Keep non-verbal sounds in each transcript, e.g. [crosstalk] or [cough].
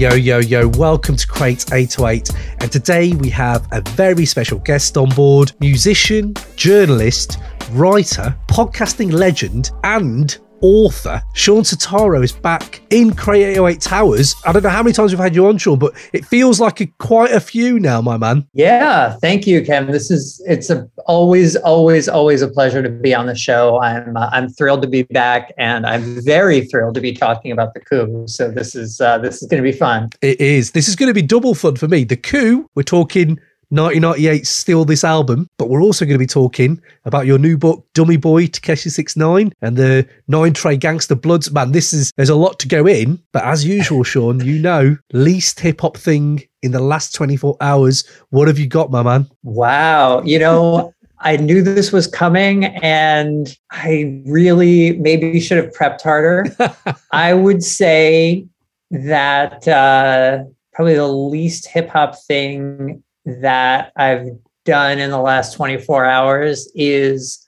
Yo, yo, yo, welcome to Crate 808. And today we have a very special guest on board musician, journalist, writer, podcasting legend, and author. Shawn Setaro is back in Crate 808 Towers. I don't know how many times we've had you on, Shawn, but it feels like a, quite a few now, my man. Yeah, thank you, Ken. This is it's a, always, always, always a pleasure to be on the show. I'm uh, I'm thrilled to be back, and I'm very thrilled to be talking about the coup. So this is uh, this is going to be fun. It is. This is going to be double fun for me. The coup. We're talking 1998 Steal This Album, but we're also going to be talking about your new book, Dummy Boy Tekashi 69 and the Nine Trey Gangsta Bloods. Man, this is, there's a lot to go in, but as usual, Shawn, you know, least hip hop thing in the last 24 hours. What have you got, my man? Wow. You know, [laughs] I knew this was coming and I really maybe should have prepped harder. [laughs] I would say that uh, probably the least hip hop thing that I've done in the last 24 hours is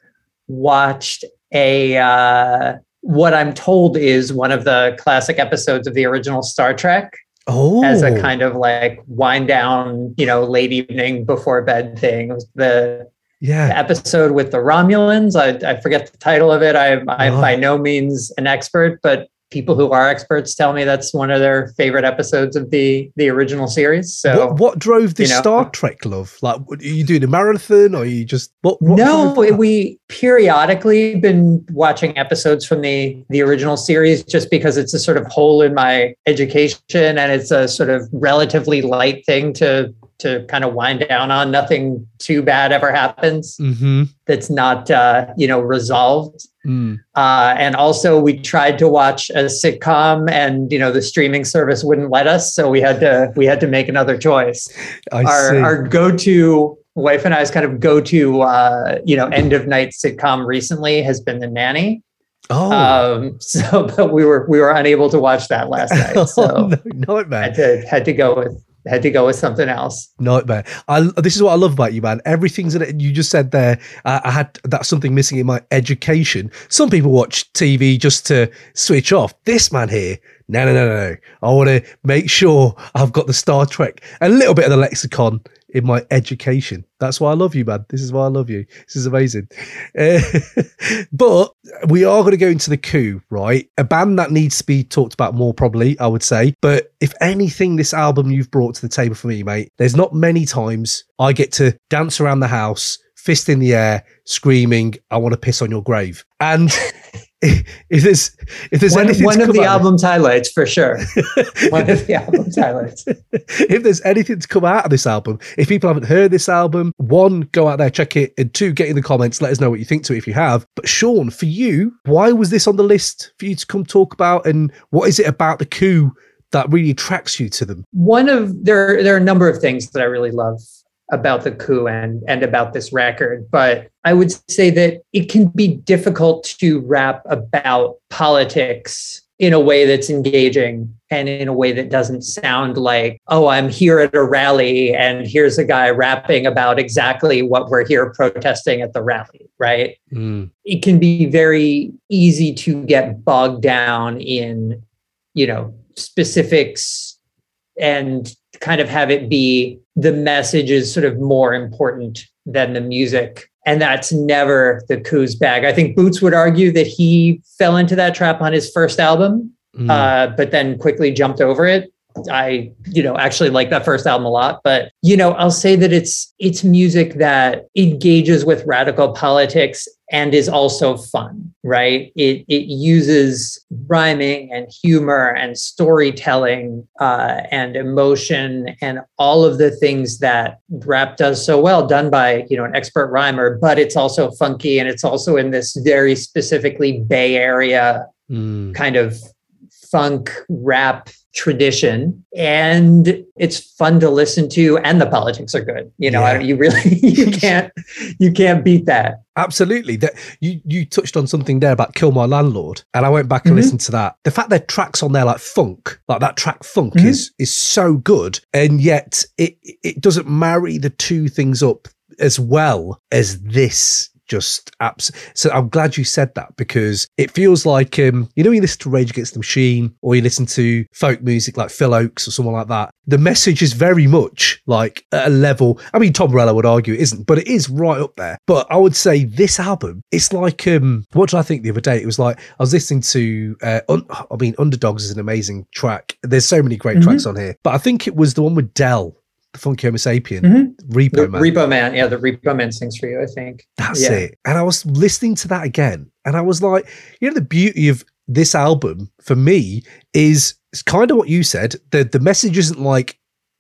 watched a uh, what I'm told is one of the classic episodes of the original Star Trek. Oh, as a kind of like wind down, you know, late evening before bed thing. The yeah the episode with the Romulans. I, I forget the title of it. I, I'm Oh. by no means an expert, but people who are experts tell me that's one of their favorite episodes of the the original series. So what, what drove this you know- Star Trek love? Like, are you doing a marathon or are you just what? what no, we periodically been watching episodes from the the original series just because it's a sort of hole in my education and it's a sort of relatively light thing to to kind of wind down on. Nothing too bad ever happens Mhm. that's not uh, you know resolved. Mm. Uh, and also, we tried to watch a sitcom, and you know the streaming service wouldn't let us, so we had to we had to make another choice I our see. our go-to wife and I's kind of go-to uh, you know end of night sitcom recently has been the nanny. oh, Um, [laughs] so but we were we were unable to watch that last [laughs] night. So Oh, no, nightmare. had to had to go with had to go with something else. Nightmare. I, this is what I love about you, man. Everything's in it. You just said there, uh, I had that's something missing in my education. Some people watch TV just to switch off. This man here, no, no, no, no. no. I want to make sure I've got the Star Trek, a little bit of the lexicon in my education. That's why I love you, man. This is why I love you. This is amazing. Uh, [laughs] but we are going to go into the coup, right? A band that needs to be talked about more, probably, I would say. But if anything, this album you've brought to the table for me, mate, there's not many times I get to dance around the house, fist in the air, screaming, I want to piss on your grave. And [laughs] [laughs] if there's if there's One, anything one to of come the out album's highlights for sure. [laughs] one of the album's highlights. [laughs] if there's anything to come out of this album, if people haven't heard this album, one, go out there, check it, and two, get in the comments, let us know what you think to it if you have. But Shawn, for you, why was this on the list for you to come talk about, and what is it about the coup that really attracts you to them? one of there there are a number of things that I really love about the coup and and about this record, but I would say that it can be difficult to rap about politics in a way that's engaging and in a way that doesn't sound like, oh, I'm here at a rally and here's a guy rapping about exactly what we're here protesting at the rally, right? Mm. it can be very easy to get bogged down in you know specifics and kind of have it be the message is sort of more important than the music and that's never the coup's bag i think boots would argue that he fell into that trap on his first album Mm. uh, but then quickly jumped over it. I, you know, actually like that first album a lot, but you know, I'll say that it's it's music that engages with radical politics and is also fun, right? It it uses rhyming and humor and storytelling uh, and emotion and all of the things that rap does so well, done by you know an expert rhymer. But it's also funky and it's also in this very specifically Bay Area Mm. kind of funk rap tradition and it's fun to listen to and the politics are good you know I Yeah. don't, you really [laughs] you [laughs] can't you can't beat that Absolutely. That you you touched on something there about Kill My Landlord, and I went back and Mhm. listened to that. The fact that tracks on there like funk, like that track funk Mhm. is is so good, and yet it it doesn't marry the two things up as well as this just abs. So I'm glad you said that because it feels like um, you know when you listen to Rage Against the Machine or you listen to folk music like Phil Ochs or someone like that. The message is very much like at a level. I mean, Tom Morello would argue it isn't, but it is right up there. But I would say this album, it's like um, what did I think the other day? It was like I was listening to. Uh, un- I mean, Underdogs is an amazing track. There's so many great mm-hmm. tracks on here, but I think it was the one with Del the Funky Homosapien, mm-hmm. Repo the Man. Repo Man, yeah, the Repo Man sings for you, I think. That's yeah. it. And I was listening to that again, and I was like, you know, the beauty of this album for me is it's kind of what you said. The the message isn't like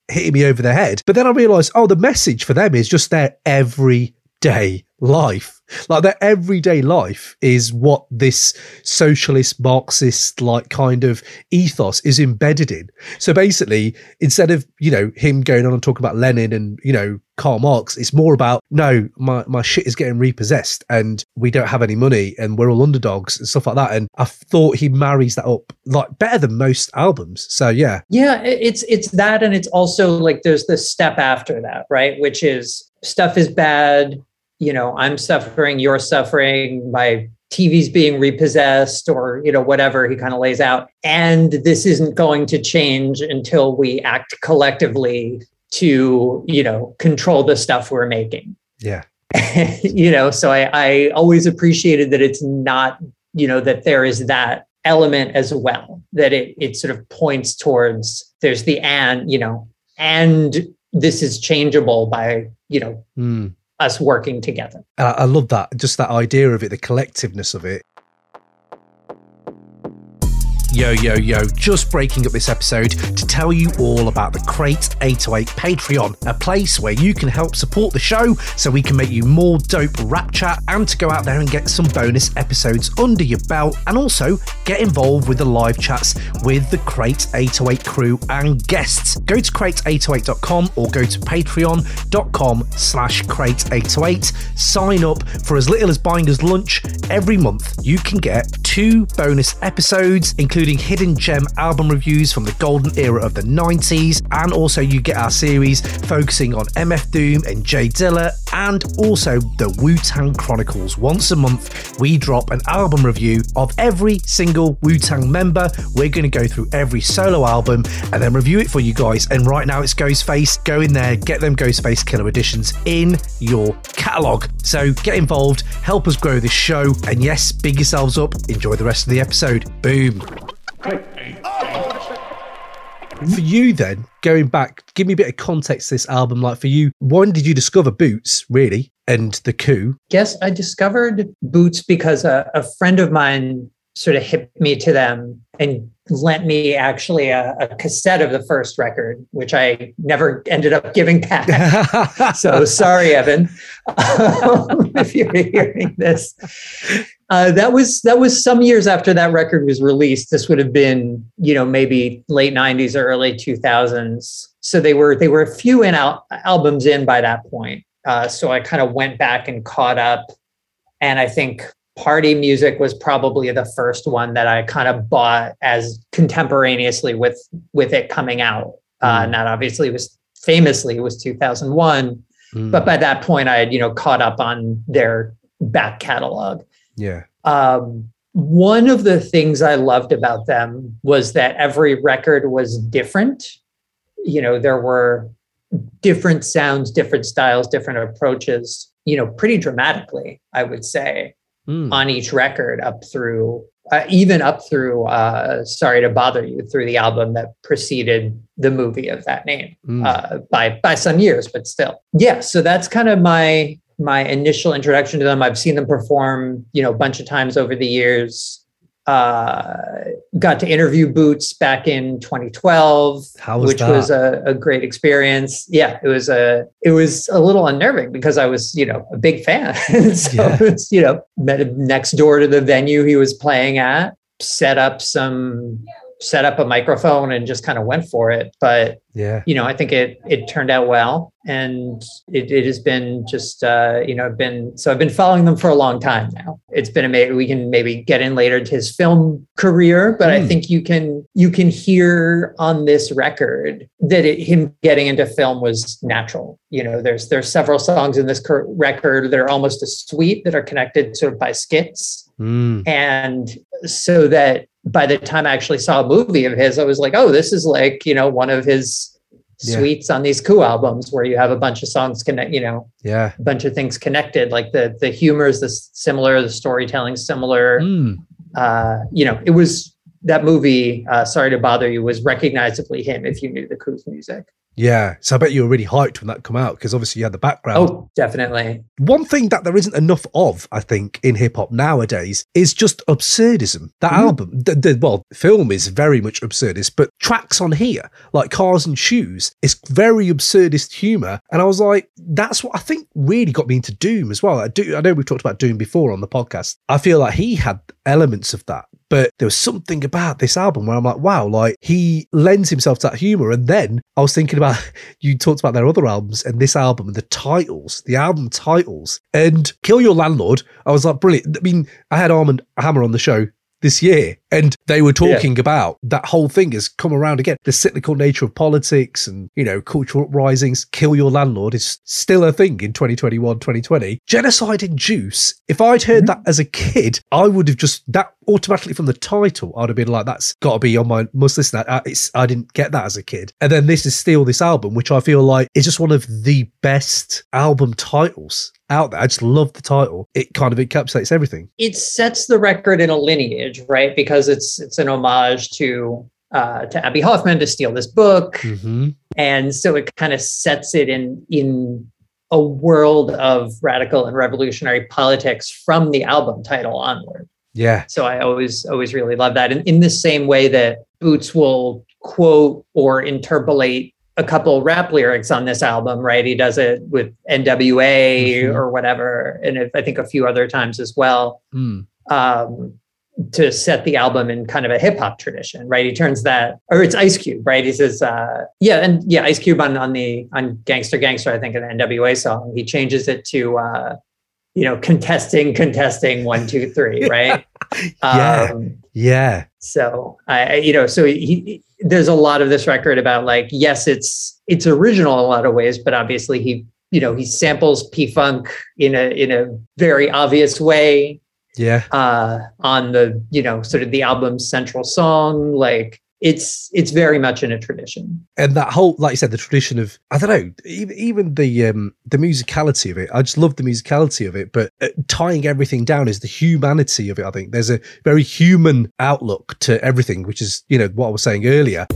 hitting me over the head, but then I realized, oh, the message for them is just their everyday life. Like their everyday life is what this socialist, Marxist, like kind of ethos is embedded in. So basically, instead of, you know, him going on and talking about Lenin and, you know, Karl Marx, it's more about, no, my, my shit is getting repossessed and we don't have any money and we're all underdogs and stuff like that. And I thought he marries that up like better than most albums. So yeah. Yeah, it's it's that and it's also like there's the step after that, right? Which is stuff is bad, you know, I'm suffering, you're suffering, my TV's being repossessed or, you know, whatever he kind of lays out. And this isn't going to change until we act collectively to, you know, control the stuff we're making. Yeah. [laughs] you know, so I, I always appreciated that it's not, you know, that there is that element as well, that it it sort of points towards there's the and, you know, and this is changeable by, you know, mm us working together. I love that, just that idea of it, the collectiveness of it. Yo, yo, yo, just breaking up this episode to tell you all about the Crate 808 Patreon, a place where you can help support the show so we can make you more dope rap chat and to go out there and get some bonus episodes under your belt and also get involved with the live chats with the Crate 808 crew and guests. Go to crate808.com or go to patreon.com slash crate808. Sign up for as little as buying us lunch every month. You can get two bonus episodes, including including hidden gem album reviews from the golden era of the 90s, and also you get our series focusing on MF Doom and J Dilla, and also the Wu Tang Chronicles. Once a month, we drop an album review of every single Wu Tang member. We're going to go through every solo album and then review it for you guys. And right now it's Ghostface. Go in there, get them Ghostface Killah editions in your catalogue. So get involved, help us grow this show, and yes, big yourselves up. Enjoy the rest of the episode. Boom. Oh. For you, then, going back, give me a bit of context to this album. Like for you, when did you discover Boots, really, and the coup? Yes, I discovered Boots because a, a friend of mine sort of hit me to them and lent me actually a, a, cassette of the first record, which I never ended up giving back. [laughs] so sorry, Evan, um, [laughs] if you're hearing this. Uh, that was that was some years after that record was released. This would have been, you know, maybe late '90s or early 2000s. So they were they were a few in al- albums in by that point. Uh, so I kind of went back and caught up, and I think Party Music was probably the first one that I kind of bought as contemporaneously with with it coming out. Uh, mm. That obviously was famously it was 2001, mm. but by that point I had you know caught up on their back catalog. Yeah. Um, one of the things I loved about them was that every record was different. You know, there were different sounds, different styles, different approaches, you know, pretty dramatically, I would say, mm. on each record up through, uh, even up through uh, Sorry to Bother You, through the album that preceded the movie of that name mm. uh, by, by some years, but still. Yeah. So that's kind of my my initial introduction to them. I've seen them perform, you know, a bunch of times over the years. Uh, got to interview Boots back in 2012, was which that? was a, a, great experience. Yeah, it was a it was a little unnerving because I was, you know, a big fan. [laughs] so yeah. [laughs] was, you know, met him next door to the venue he was playing at, set up some set up a microphone and just kind of went for it. But Yeah. you know, I think it it turned out well, and it, it has been just uh, you know, I've been so I've been following them for a long time now. It's been amazing. We can maybe get in later to his film career, but I Hmm. think you can you can hear on this record that it, him getting into film was natural. You know, there's there's several songs in this cur- record that are almost a suite that are connected sort of by skits Mm. and so that by the time I actually saw a movie of his, I was like, oh, this is like, you know, one of his Yeah. suites on these Coup albums where you have a bunch of songs connect, you know, Yeah. a bunch of things connected. Like the the humor is this similar, the storytelling similar. Mm. Uh, you know, it was that movie, uh, Sorry to Bother You, was recognizably him if you knew the Coup's music. Yeah. So I bet you were really hyped when that come out because obviously you had the background. Oh, definitely. One thing that there isn't enough of, I think, in hip hop nowadays is just absurdism. That Mhm. album, the, the, well, film is very much absurdist, but tracks on here, like Cars and Shoes, is very absurdist humor. And I was like, that's what I think really got me into Doom as well. I, do, I know we've talked about Doom before on the podcast. I feel like he had elements of that. But there was something about this album where I'm like, wow, like he lends himself to that humor. And then I was thinking about, [laughs] you talked about their other albums and this album and the titles, the album titles, and Kill Your Landlord. I was like, brilliant. I mean, I had Arm and Hammer on the show this year and they were talking about that whole thing has come around again. The cyclical nature of politics and you know cultural uprisings kill your landlord is still a thing in 2021 2020 genocide in juice. If i'd heard mm-hmm. that as a kid i would have just that automatically from the title i'd have been like that's got to be on my must listen I, it's, I didn't get that as a kid. And then this is still this album which i feel like is just one of the best album titles out there i just love the title it kind of encapsulates everything it sets the record in a lineage, right? Because it's it's an homage to uh, to Abbie Hoffman to steal this book, mm-hmm. and so it kind of sets it in in a world of radical and revolutionary politics from the album title onward. yeah So I always always really love that, and in the same way that Boots will quote or interpolate a couple rap lyrics on this album, right? He does it with NWA Mhm. or whatever, and if, I think a few other times as well Mm. um, to set the album in kind of a hip hop tradition, right? He turns that, or it's Ice Cube, right? He says, uh, yeah, and yeah, Ice Cube on on the on Gangster Gangster, I think, an NWA song. He changes it to, uh, you know, contesting, contesting, one, two, three, [laughs] right? [laughs] Yeah. Um, yeah so I, you know, so he, he- there's a lot of this record about like, yes, it's it's original in a lot of ways, but obviously he, you know, he samples P Funk in a in a very obvious way yeah uh, on the you know sort of the album's central song. Like it's it's very much in a tradition. and that whole like you said the tradition of i don't know even, even the um the musicality of it i just love the musicality of it but uh, tying everything down is the humanity of it i think there's a very human outlook to everything which is you know what i was saying earlier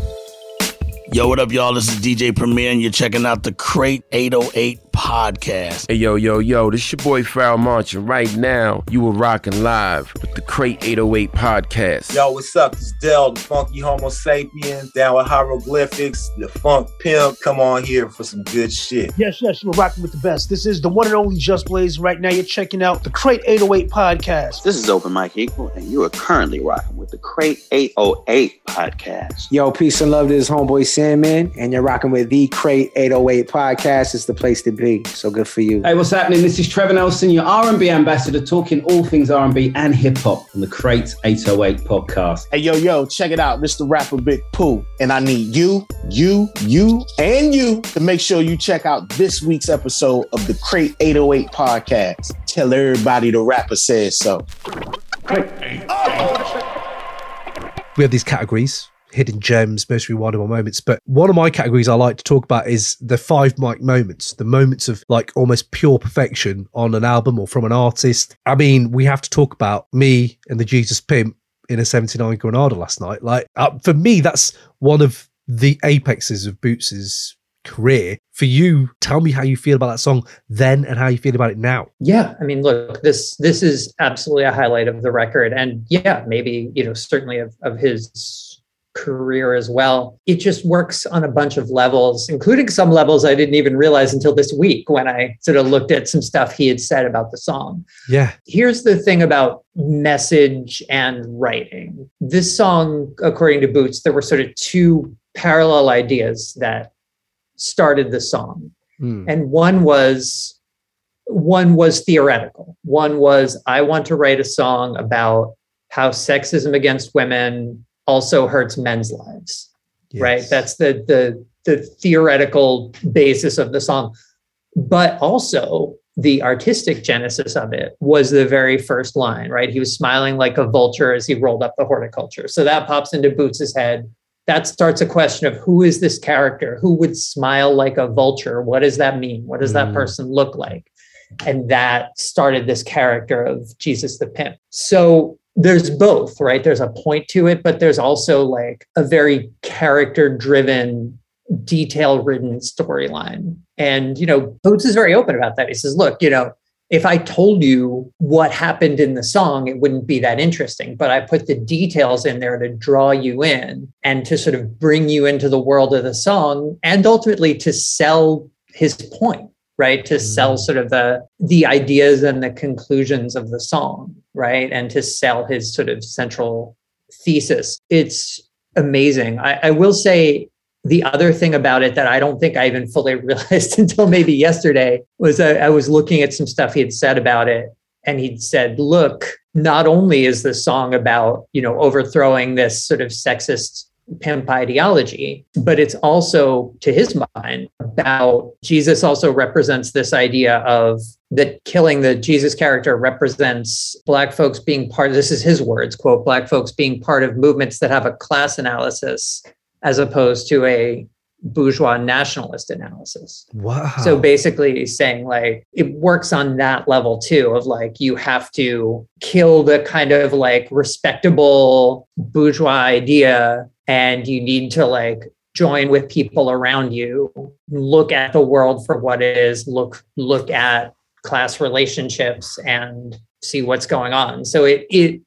Yo, what up, y'all? This is DJ Premier, and you're checking out the Crate 808 podcast. Hey, yo, yo, yo, this your boy Farrell March, and right now you are rocking live with the Crate 808 podcast. Yo, what's up? It's Del, the funky Homosapien, down with hieroglyphics, the funk pimp. Come on here for some good shit. Yes, yes, you are rocking with the best. This is the one and only Just Blaze. Right now, you're checking out the Crate 808 podcast. This is Open Mike Eagle, and you are currently rocking with the Crate 808 podcast. Yo, peace and love to this homeboy Sandman, and you're rocking with the Crate 808 podcast. It's the place to be. So good for you. Hey, what's happening? This is Trevor Nelson, your R&B ambassador, talking all things R&B and hip hop on the Crate 808 podcast. Hey, yo, yo, check it out. This the rapper Big Pooh. And I need you, you, you, and you to make sure you check out this week's episode of the Crate 808 podcast. Tell everybody the rapper says so. we have these categories hidden gems most rewardable moments. But one of my categories i like to talk about is the five mic moments the moments of like almost pure perfection on an album or from an artist. I mean we have to talk about me and the jesus pimp in a 79 granada last night. Like uh, for me that's one of the apexes of boots's career. For you tell me how you feel about that song then and how you feel about it now. Yeah, I mean, look, this this is absolutely a highlight of the record, and yeah, maybe you know certainly of of his career as well. It just works on a bunch of levels, including some levels I didn't even realize until this week when I sort of looked at some stuff he had said about the song. Yeah. Here's the thing about message and writing. This song, according to Boots, there were sort of two parallel ideas that started the song. Hmm. And one was one was theoretical. One was I want to write a song about how sexism against women also hurts men's lives. Right? That's the the the theoretical basis of the song. But also the artistic genesis of it was the very first line, right? He was smiling like a vulture as he rolled up the horticulture. So that pops into Boots's head. That starts a question of who is this character? Who would smile like a vulture? What does that mean? What does that Mm. person look like? And that started this character of Jesus the pimp. So there's both, right? There's a point to it, but there's also like a very character driven, detail ridden storyline. And, you know, Boots is very open about that. He says, look, you know, if I told you what happened in the song, it wouldn't be that interesting. But I put the details in there to draw you in and to sort of bring you into the world of the song and ultimately to sell his point, right? To sell mm-hmm. sort of the the ideas and the conclusions of the song, right? And to sell his sort of central thesis. It's amazing. I, I will say the other thing about it that I don't think I even fully [laughs] realized until maybe yesterday was I, I was looking at some stuff he had said about it. And he'd said, look, not only is the song about, you know, overthrowing this sort of sexist pimp ideology, but it's also, to his mind, about Jesus also represents this idea of that killing the Jesus character represents Black folks being part of this is his words, quote, Black folks being part of movements that have a class analysis as opposed to a bourgeois nationalist analysis. Wow. So basically saying like it works on that level too of like you have to kill the kind of like respectable bourgeois idea and you need to like join with people around you look at the world for what it is look look at class relationships and see what's going on. So it it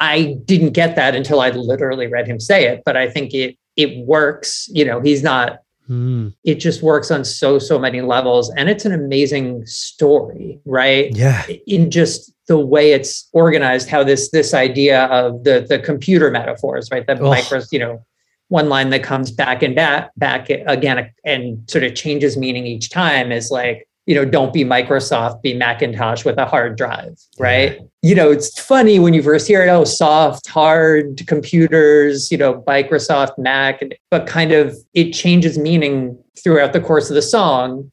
i didn't get that until i literally read him say it but i think it it works. You know he's not Hmm. it just works on so so many levels and it's an amazing story right Yeah. in just the way it's organized how this this idea of the the computer metaphors right the Oh. micros you know one line that comes back and back back again and sort of changes meaning each time is like you know don't be microsoft be macintosh with a hard drive right you know it's funny when you first hear it oh soft hard computers you know microsoft mac but kind of it changes meaning throughout the course of the song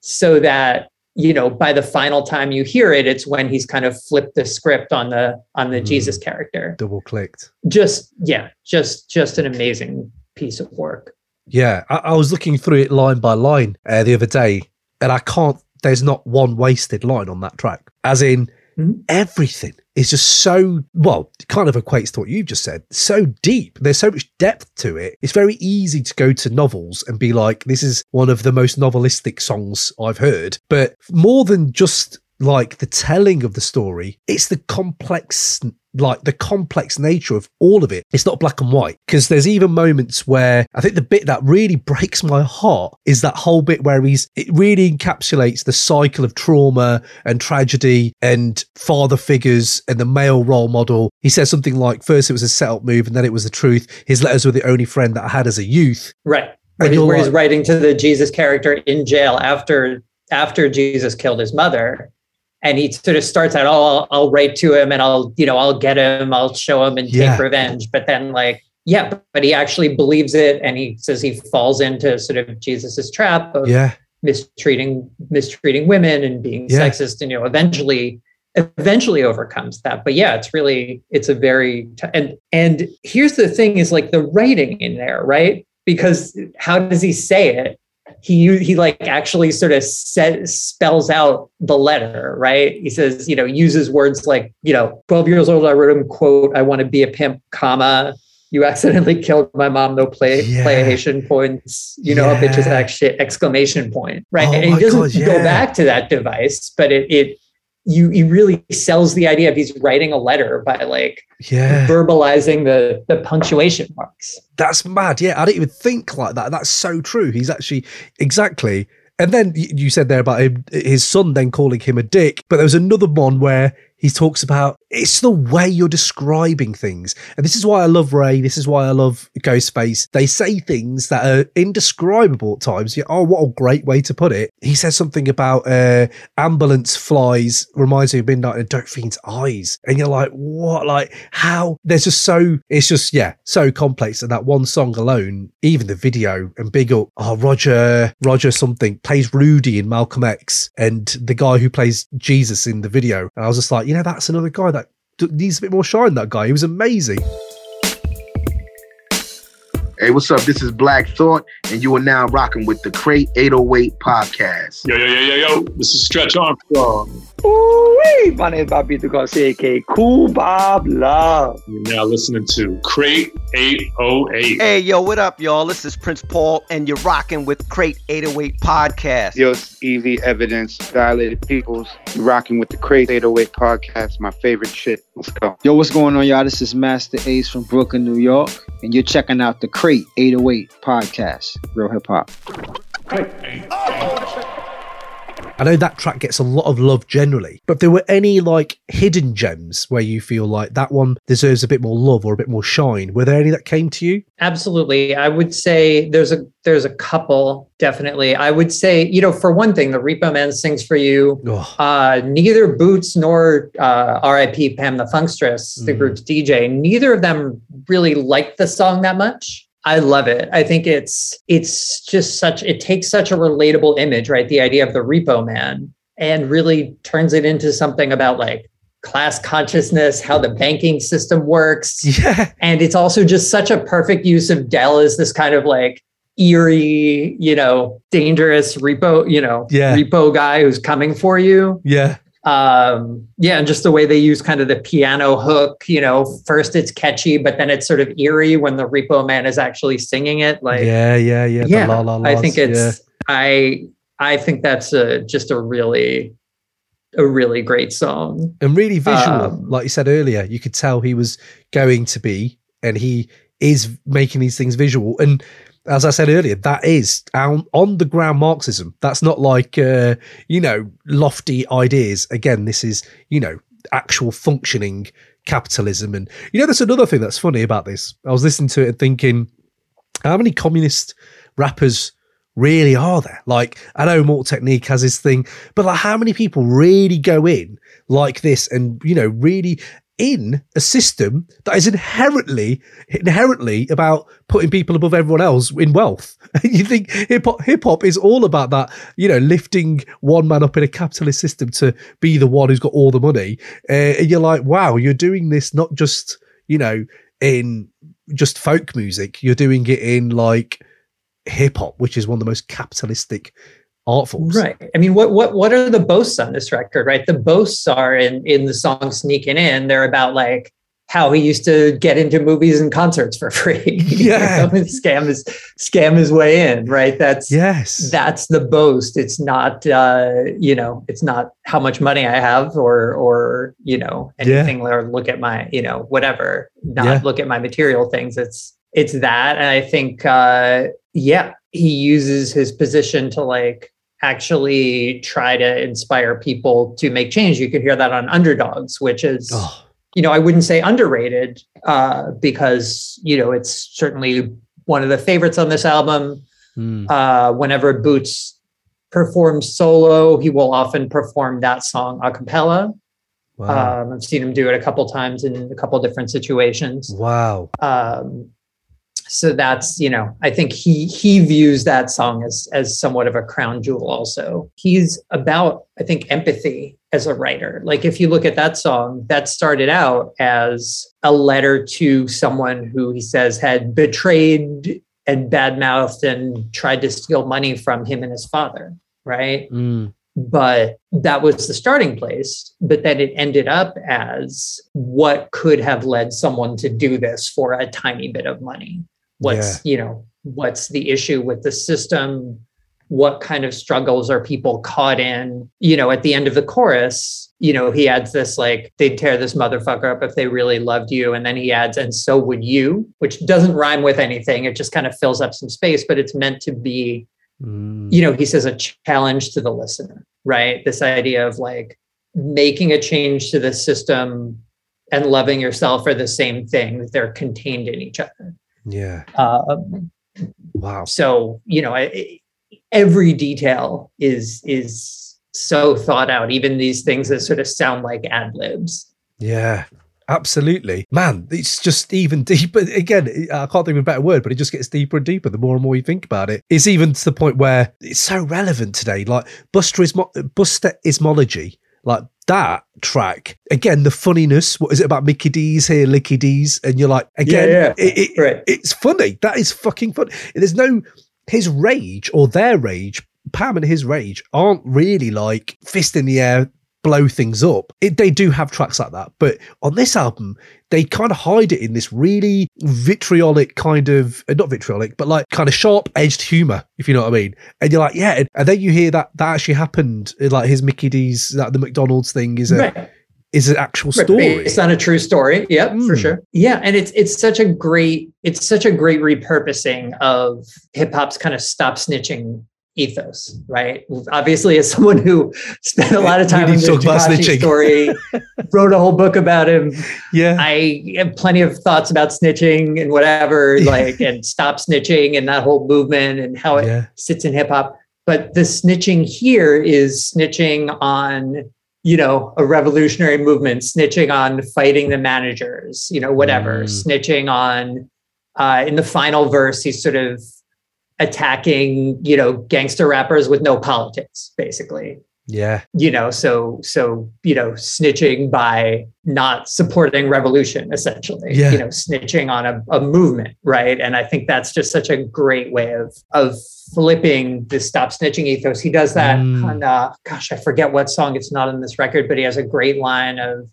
so that you know by the final time you hear it it's when he's kind of flipped the script on the on the Mm. jesus character Double clicked. just yeah just just an amazing piece of work Yeah, I, I was looking through it line by line uh, the other day, and I can't. There's not one wasted line on that track. As in, Mhm. everything is just so well. It kind of equates to what you've just said. So deep. There's so much depth to it. It's very easy to go to novels and be like, "This is one of the most novelistic songs I've heard." But more than just like the telling of the story, it's the complex like the complex nature of all of it. It's not black and white because there's even moments where I think the bit that really breaks my heart is that whole bit where he's it really encapsulates the cycle of trauma and tragedy and father figures and the male role model. He says something like first it was a setup move and then it was the truth. His letters were the only friend that I had as a youth. right where, And he's, where he's writing to the jesus character in jail after after jesus killed his mother and he sort of starts out oh I'll, I'll write to him and i'll you know i'll get him i'll show him and Yeah. take revenge but then like yeah but, he actually believes it and he says he falls into sort of jesus's trap of Yeah. mistreating mistreating women and being Yeah. sexist and you know eventually eventually overcomes that but yeah it's really it's a very t- and and here's the thing is like the writing in there right because how does he say it he he like actually sort of says spells out the letter right? He says you know uses words like you know 12 years old i wrote him quote i want to be a pimp comma you accidentally killed my mom no play Yeah. playation points you know a bitch is actually exclamation point right? Oh and he doesn't God, go back to that device but it it you he really sells the idea of he's writing a letter by like Yeah. verbalizing the the punctuation marks. That's mad. Yeah, I didn't even think like that. That's so true. He's actually exactly. And then you said there about him, his son then calling him a dick, but there was another one where he talks about it's the way you're describing things. And this is why I love Ray. This is why I love Ghostface. They say things that are indescribable at times. Yeah, oh, what a great way to put it. He says something about uh, ambulance flies reminds me of Midnight in Dope Fiend's eyes. And you're like, what? Like, how? There's just so, it's just, yeah, so complex. And that one song alone, even the video and big up, oh, Roger, Roger something plays Rudy in Malcolm X and the guy who plays Jesus in the video. And I was just like, you know, that's another guy that needs a bit more shine, that guy. He was amazing. Hey, what's up? This is Black Thought, and you are now rocking with the Crate 808 podcast. Yo, yo, yo, yo, yo. This is Stretch Armstrong. Ooh, my name is Bobbito Garcia, aka Cool Bob Love. You're now listening to Crate 808. Hey, yo, what up, y'all? This is Prince Paul, and you're rocking with Crate 808 Podcast. Yo, it's Evie Evidence, Dilated Peoples. You're rocking with the Crate 808 podcast, my favorite shit. Let's go. Yo, what's going on, y'all? This is Masta Ace from Brooklyn, New York, and you're checking out the Crate 808 podcast. Real hip hop. I know that track gets a lot of love generally, but if there were any like hidden gems where you feel like that one deserves a bit more love or a bit more shine, were there any that came to you? Absolutely. I would say there's a there's a couple definitely. I would say, you know, for one thing, the Repo Man sings for you. Uh, neither Boots nor uh, R.I.P. Pam the Funkstress, the Mhm. group's DJ, neither of them really liked the song that much. I love it. I think it's it's just such it takes such a relatable image, right? The idea of the Repo Man and really turns it into something about like class consciousness, how the banking system works. [laughs] Yeah. And it's also just such a perfect use of Del as this kind of like eerie, you know, dangerous repo, you know, Yeah. repo guy who's coming for you. Yeah. Um, yeah, and just the way they use kind of the piano hook, you know, first it's catchy, but then it's sort of eerie when the repo man is actually singing it. Like yeah, yeah, yeah. yeah, la, la, I think it's yeah. I I think that's a just a really a really great song. and really visual. Um, like you said earlier, you could tell he was going to be, and he is making these things visual. And as I said earlier, that is on, the ground Marxism. That's not like uh, you know lofty ideas. Again, this is you know actual functioning capitalism. And you know, there's another thing that's funny about this. I was listening to it and thinking, how many communist rappers really are there? Like, I know Mortal Technique has his thing, but like, how many people really go in like this and, you know, really in a system that is inherently inherently about putting people above everyone else in wealth. [laughs] you think hip hop hip hop is all about that, you know, lifting one man up in a capitalist system to be the one who's got all the money. Uh, and you're like, wow, you're doing this not just, you know, in just folk music, you're doing it in like hip hop, which is one of the most capitalistic art forms. Right. I mean, what what what are the boasts on this record? Right. The boasts are in in the song "Sneaking In." They're about like how he used to get into movies and concerts for [laughs] free. Yeah. [laughs] you know, [laughs] scam his scam his way in. Right. That's yes. That's the boast. It's not uh, you know, it's not how much money I have or or you know Yeah. anything or look at my you know whatever. Not Yeah. look at my material things. It's it's that, and I think uh, yeah, he uses his position to like actually try to inspire people to make change. You can hear that on Underdogs, which is Oh. you know I wouldn't say underrated uh, because you know it's certainly one of the favorites on this album. Hmm. Uh, whenever Boots performs solo, he will often perform that song a cappella. Wow. Um, I've seen him do it a couple times in a couple different situations. wow. Um, so that's you know I think he he views that song as as somewhat of a crown jewel. Also, he's about I think empathy as a writer. Like if you look at that song, that started out as a letter to someone who he says had betrayed and badmouthed and tried to steal money from him and his father. Right Mm. but that was the starting place but then it ended up as what could have led someone to do this for a tiny bit of money what's you know what's the issue with the system? What kind of struggles are people caught in? You know at the end of the chorus you know he adds this like they'd tear this motherfucker up if they really loved you. And then he adds and so would you which doesn't rhyme with anything. It just kind of fills up some space but it's meant to be mm. you know he says a challenge to the listener right? This idea of like making a change to the system and loving yourself are the same thing. They're contained in each other Yeah. um, wow so you know I, every detail is is so thought out even these things that sort of sound like ad libs Yeah, absolutely. Man, it's just even deeper. Again, I can't think of a better word, but it just gets deeper and deeper the more and more you think about it. It's even to the point where it's so relevant today. Like Buster, Ismo- Buster Ismology, like that track. Again, the funniness. What is it about Mickey D's here, Licky D's? And you're like, again, Yeah, yeah. It, it, it's funny. That is fucking fun. There's no, his rage or their rage, Pam and his rage aren't really like fist in the air, blow things up. It, they do have tracks like that, but on this album, they kind of hide it in this really vitriolic kind of, uh, not vitriolic, but like kind of sharp edged humor, if you know what I mean. And you're like, yeah. And, then you hear that that actually happened, uh, like his Mickey D's, that the McDonald's thing is a. Right. Is an actual story. It's not a true story yep for sure yeah and it's it's such a great it's such a great repurposing of hip-hop's kind of stop snitching ethos right? Obviously as someone who spent a lot of time on the snitching. story wrote a whole book about him. Yeah. I have plenty of thoughts about snitching and whatever [laughs] like and stop snitching and that whole movement and how it Yeah. sits in hip-hop. But the snitching here is snitching on you know a revolutionary movement snitching on fighting the managers you know whatever snitching on uh, in the final verse he's sort of attacking you know gangster rappers with no politics basically Yeah. you know so so you know snitching by not supporting revolution essentially Yeah. you know snitching on a, a movement right and i think that's just such a great way of of flipping the stop snitching ethos he does that Mm. on uh gosh i forget what song it's not on this record but he has a great line of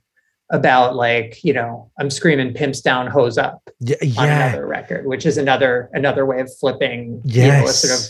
about like you know i'm screaming pimps down hose up Yeah. on another record which is another another way of flipping you know a sort of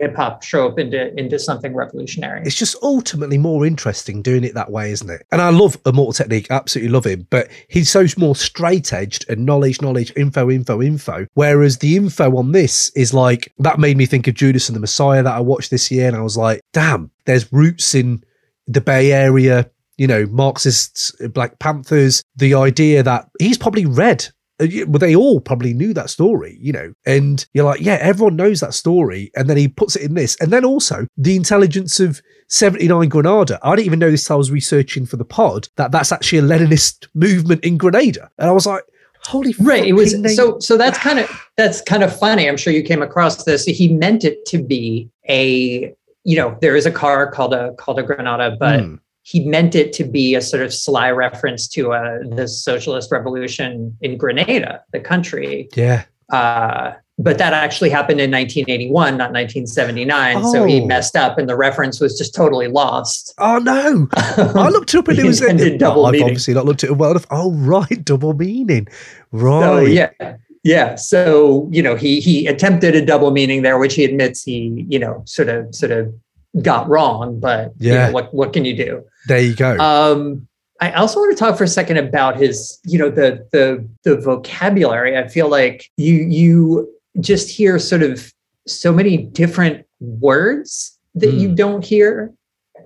hip hop show up into into something revolutionary It's just ultimately more interesting doing it that way, isn't it? And I love Immortal Technique, absolutely love him, but he's so more straight edged and knowledge, knowledge, info, info, info. Whereas the info on this is like, that made me think of Judas and the Messiah that I watched this year. And I was like, damn, there's roots in the Bay Area, you know, Marxists, Black Panthers, the idea that he's probably read uh, well, they all probably knew that story, you know, and you're like, yeah, everyone knows that story. And then he puts it in this. And then also the intelligence of 79 Grenada. I didn't even know this till I was researching for the pod that that's actually a Leninist movement in Grenada. And I was like, holy right it was name. so so that's kind of that's kind of funny i'm sure you came across this he meant it to be a you know there is a car called a called a granada but Hmm. He meant it to be a sort of sly reference to uh, the socialist revolution in grenada the country Yeah. uh, but that actually happened in 1981 not 1979 Oh. so he Oh. messed up and the reference was just totally lost Oh no! [laughs] I looked it up and it was intended double I've meaning. obviously not looked at it well enough. Oh right, double meaning. Right. So yeah, yeah. So you know, he he attempted a double meaning there, which he admits he you know sort of sort of got wrong. But you know, Yeah. what what can you do? There you go. Um, I also want to talk for a second about his you know the the the vocabulary. I feel like you you just hear sort of so many different words that you don't hear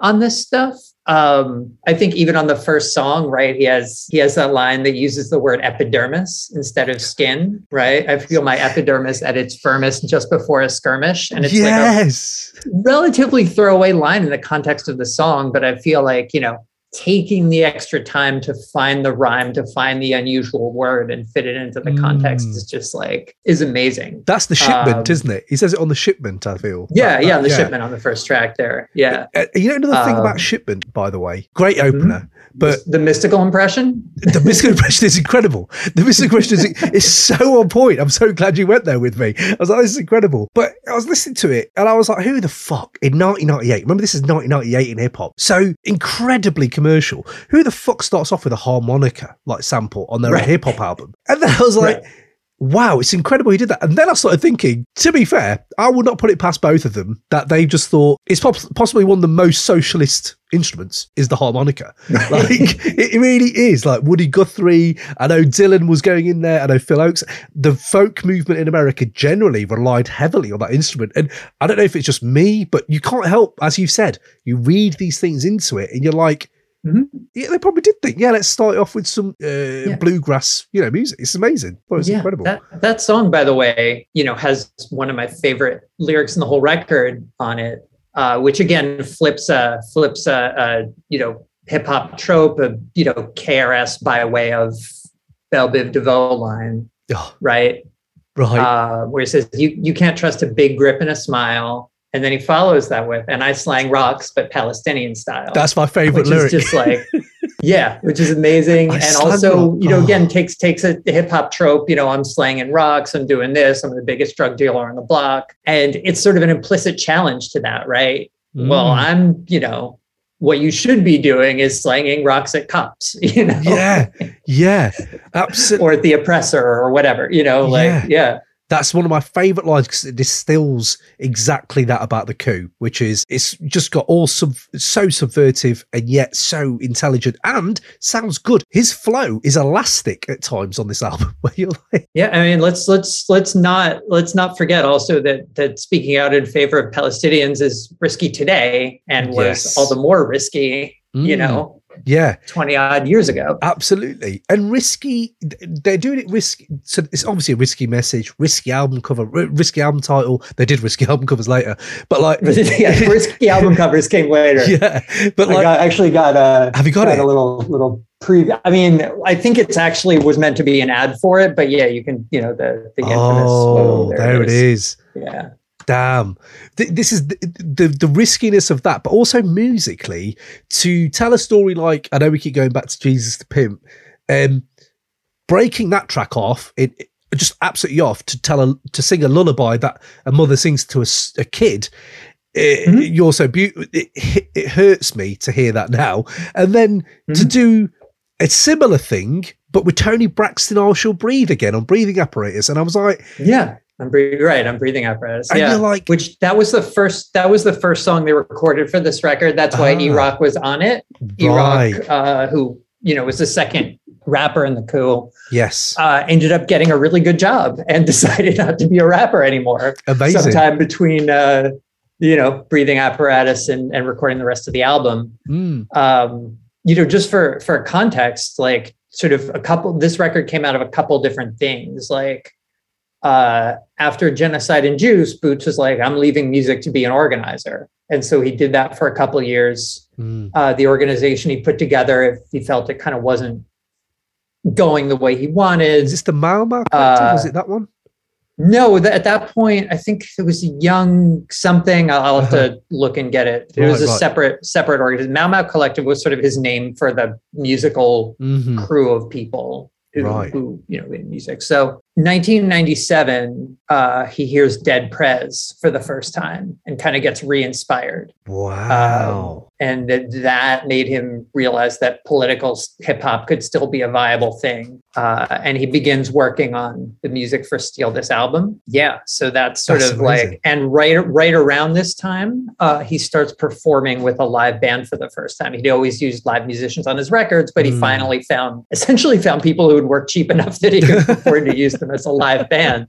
on this stuff. Um, I think even on the first song, right? He has he has that line that uses the word epidermis instead of skin, right? I feel my epidermis at its firmest just before a skirmish, and it's yes. like a relatively throwaway line in the context of the song, but I feel like you know taking the extra time to find the rhyme, to find the unusual word, and fit it into the context is just like is amazing. That's the shipment, Um, isn't it? He says it on the shipment, I feel. Yeah, yeah, the shipment on the first track there. Yeah. Uh, you know another thing Um, about shipment, by the way, great opener, but the mystical impression. [laughs] the mystical impression is incredible. The mystical impression is, is so on point. I'm so glad you went there with me. I was like, this is incredible. But I was listening to it and I was like, who the fuck in 1998? Remember, this is 1998 in hip hop, so incredibly commercial. Who the fuck starts off with a harmonica like sample on their Right. hip hop album? And then I was like. Wow, it's incredible he did that. And then I started thinking, to be fair, I would not put it past both of them that they just thought it's possibly one of the most socialist instruments is the harmonica. [laughs] Like it really is. Like Woody Guthrie, I know Dylan was going in there, I know Phil Ochs. The folk movement in America generally relied heavily on that instrument. And I don't know if it's just me, but you can't help, as you've said, you read these things into it and you're like, yeah, they probably did think, yeah, let's start off with some uh, bluegrass, you know, music. It's amazing. Well, it's incredible. That, that song, by the way, you know, has one of my favorite lyrics in the whole record on it, uh, which again flips a flips a, a you know hip hop trope of you know KRS by way of Bell Biv DeVoe line, right? Right. Uh, where he says, "You you can't trust a big grip and a smile." And then he follows that with, and I slang rocks, but Palestinian style. That's my favorite which lyric. Is just like, [laughs] yeah, which is amazing, I and also, rock. you know, Oh. again takes takes a hip hop trope. You know, I'm slanging rocks, I'm doing this, I'm the biggest drug dealer on the block, and it's sort of an implicit challenge to that, right? Well, Mm. I'm, you know, what you should be doing is slanging rocks at cops, [laughs] you know, Yeah, yeah, absolutely. or at the oppressor or whatever, you know, like, yeah. That's one of my favorite lines because it distills exactly that about the coup, which is it's just got all sub so subvertive and yet so intelligent and sounds good. His flow is elastic at times on this [laughs] album, where you're like, Yeah, I mean, let's let's let's not let's not forget also that that speaking out in favor of Palestinians is risky today and was Yes. all the more risky, you Mm. know, yeah, twenty odd years ago. Absolutely. And risky, they're doing it risky. So it's obviously a risky message, risky album cover, risky album title. They did risky [laughs] album covers later, but like, [laughs] yeah, risky album [laughs] covers came later. Yeah, but I like, got, actually got a Have you got it? a little little preview. I mean, I think it's actually was meant to be an ad for it, but yeah, you can you know the the infamous. oh, oh whoa, there it is. Yeah. Damn. Th- This is the, the the riskiness of that, but also musically to tell a story like I know we keep going back to Jesus the Pimp, um, breaking that track off, it, it- just absolutely off to tell a to sing a lullaby that a mother sings to a kid. It, You're so beautiful. It, it it hurts me to hear that now, and then to do a similar thing, but with Toni Braxton, I shall breathe again on breathing apparatus, and I was like, Yeah, I'm breathing right. I'm breathing apparatus. Yeah, like- which that was the first. That was the first song they recorded for this record. That's why Ah. E Rock was on it. E Right. Rock, uh, who you know was the second rapper in the coup, yes, uh, ended up getting a really good job [laughs] and decided not to be a rapper anymore. Amazing. Sometime between uh, you know breathing apparatus and, and recording the rest of the album Mm. um, you know, just for for context, like sort of a couple. This record came out of a couple different things. Like uh, after Genocide and Juice, Boots was like, "I'm leaving music to be an organizer," and so he did that for a couple years. Mm. Uh, the organization he put together, if he felt it kind of wasn't going the way he wanted. Is this the Mau Collective? Uh, was it that one? No, th- at that point, I think it was Young something. I'll, I'll have to look and get it. It was a right. separate separate organization. Mau Mau Collective was sort of his name for the musical Mhm. crew of people who, Right. who you know in music. So 1997, uh, he hears Dead Prez for the first time and kind of gets re-inspired. Wow. Um, and that, that made him realize that political hip hop could still be a viable thing. Uh, and he begins working on the music for Steal This album. Yeah. So that's sort That's of amazing. like, and right, right around this time, uh, he starts performing with a live band for the first time. He'd always used live musicians on his records, but he Mm. finally found, [laughs] essentially found people who would work cheap enough that he could [laughs] afford to use them as a live band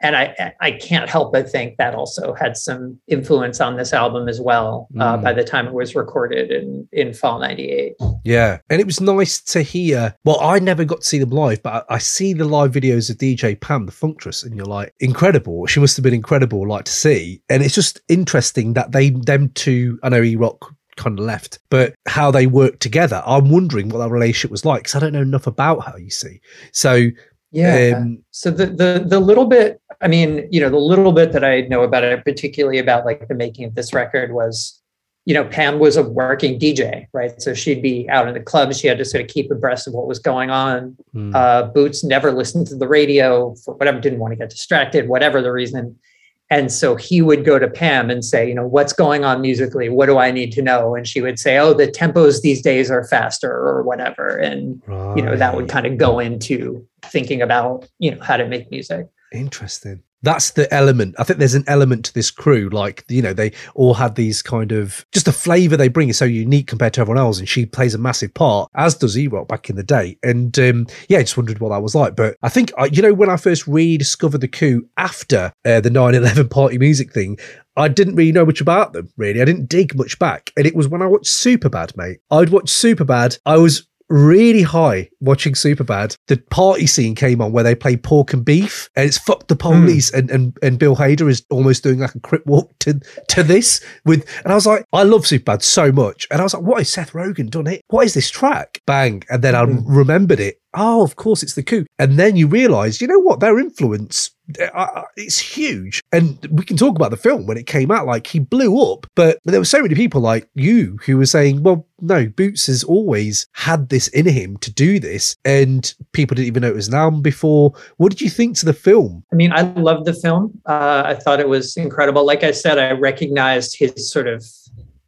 and I I can't help but think that also had some influence on this album as well. Uh, Mm. by the time it was recorded in in fall '98. Yeah. And it was nice to hear. Well, I never got to see them live, but I, I see the live videos of DJ Pam, the Funkstress, and you're like, incredible. She must have been incredible, like to see. And it's just interesting that they, them two, I know E Rock kind of left, but how they work together. I'm wondering what that relationship was like because I don't know enough about her, you see. So, Yeah. um, so the the the little bit, I mean, you know, the little bit that I know about it, particularly about like the making of this record, was, you know, Pam was a working DJ, right? So she'd be out in the clubs. She had to sort of keep abreast of what was going on. Hmm. Uh, Boots never listened to the radio for whatever, didn't want to get distracted, whatever the reason. And so he would go to Pam and say, you know, what's going on musically? What do I need to know? And she would say, oh, the tempos these days are faster or whatever. And, you know, that would kind of go into thinking about, you know, how to make music. Interesting. That's the element. I think there's an element to this crew. Like, you know, they all had these kind of just the flavor they bring is so unique compared to everyone else. And she plays a massive part, as does E Rock back in the day. And um, yeah, I just wondered what that was like. But I think, uh, you know, when I first rediscovered the coup after uh, the 9 11 [laughs] party music thing, I didn't really know much about them, really. I didn't dig much back. And it was when I watched Superbad, mate. I'd watched Superbad. I was really high watching Superbad. The party scene came on where they play pork and beef, and it's fuck the hmm. police, and, and and Bill Hader is almost doing like a crip walk to to this with, and I was like, I love Superbad so much, and I was like, what is Seth Rogen done it? What is this track? Bang, and then I hmm. remembered it. Oh, of course, it's the coup. And then you realize, you know what? Their influence, uh, it's huge. And we can talk about the film when it came out. Like, he blew up. But there were so many people like you who were saying, well, no, Boots has always had this in him to do this. And people didn't even know it was an album before. What did you think to the film? I mean, I loved the film. Uh, I thought it was incredible. Like I said, I recognized his sort of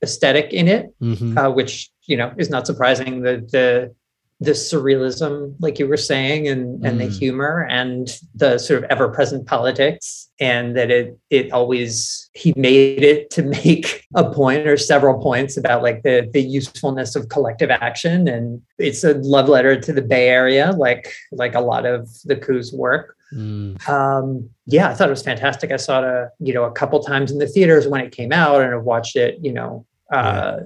aesthetic in it, Mhm. uh, which you know is not surprising. The the the surrealism, like you were saying, and and the Mm. humor and the sort of ever present politics, and that it it always he made it to [laughs] make a point or several points about like the the usefulness of collective action, and it's a love letter to the Bay Area, like like a lot of the coup's work. Um yeah i thought it was fantastic. I saw it a you know a couple times in the theaters when it came out and i've watched it you know uh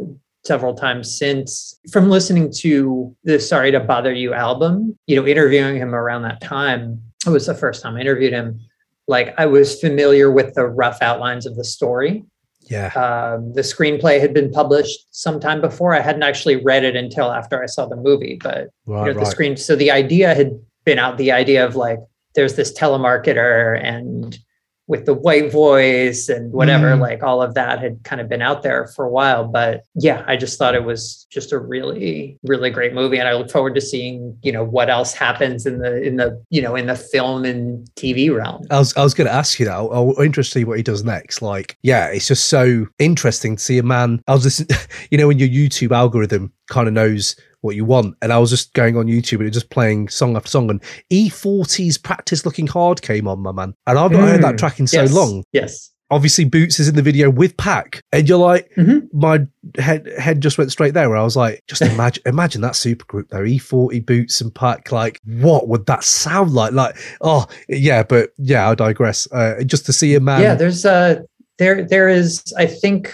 several times since from listening to the sorry to bother you album you know interviewing him around that time it was the first time i interviewed him like i was familiar with the rough outlines of the story Yeah. um, the screenplay had been published sometime before. I hadn't actually read it until after I saw the movie, but you know, the right. screen. So the idea had been out. The idea of like there's this telemarketer and with the white voice and whatever, Mm. like all of that had kind of been out there for a while. But yeah, I just thought it was just a really, really great movie, and I look forward to seeing you know what else happens in the in the you know in the film and TV realm. I was I was going to ask you that. I'm interested to see what he does next. Like, yeah, it's just so interesting to see a man. I was listening, [laughs] you know, when your YouTube algorithm kind of knows what you want, and I was just going on YouTube and it was just playing song after song, and E-40's "Practice Looking Hard" came on, my man, and I've not heard that Mm, track in so yes, long. Yes. Obviously, Boots is in the video with Pac, and you're like, Mm-hmm. my head head just went straight there. Where I was like, just [laughs] imagine, imagine that super group though, E40, Boots, and Pac. Like, what would that sound like? Like, oh yeah, but yeah, I digress. Uh, just to see a man, yeah there's uh there there is i think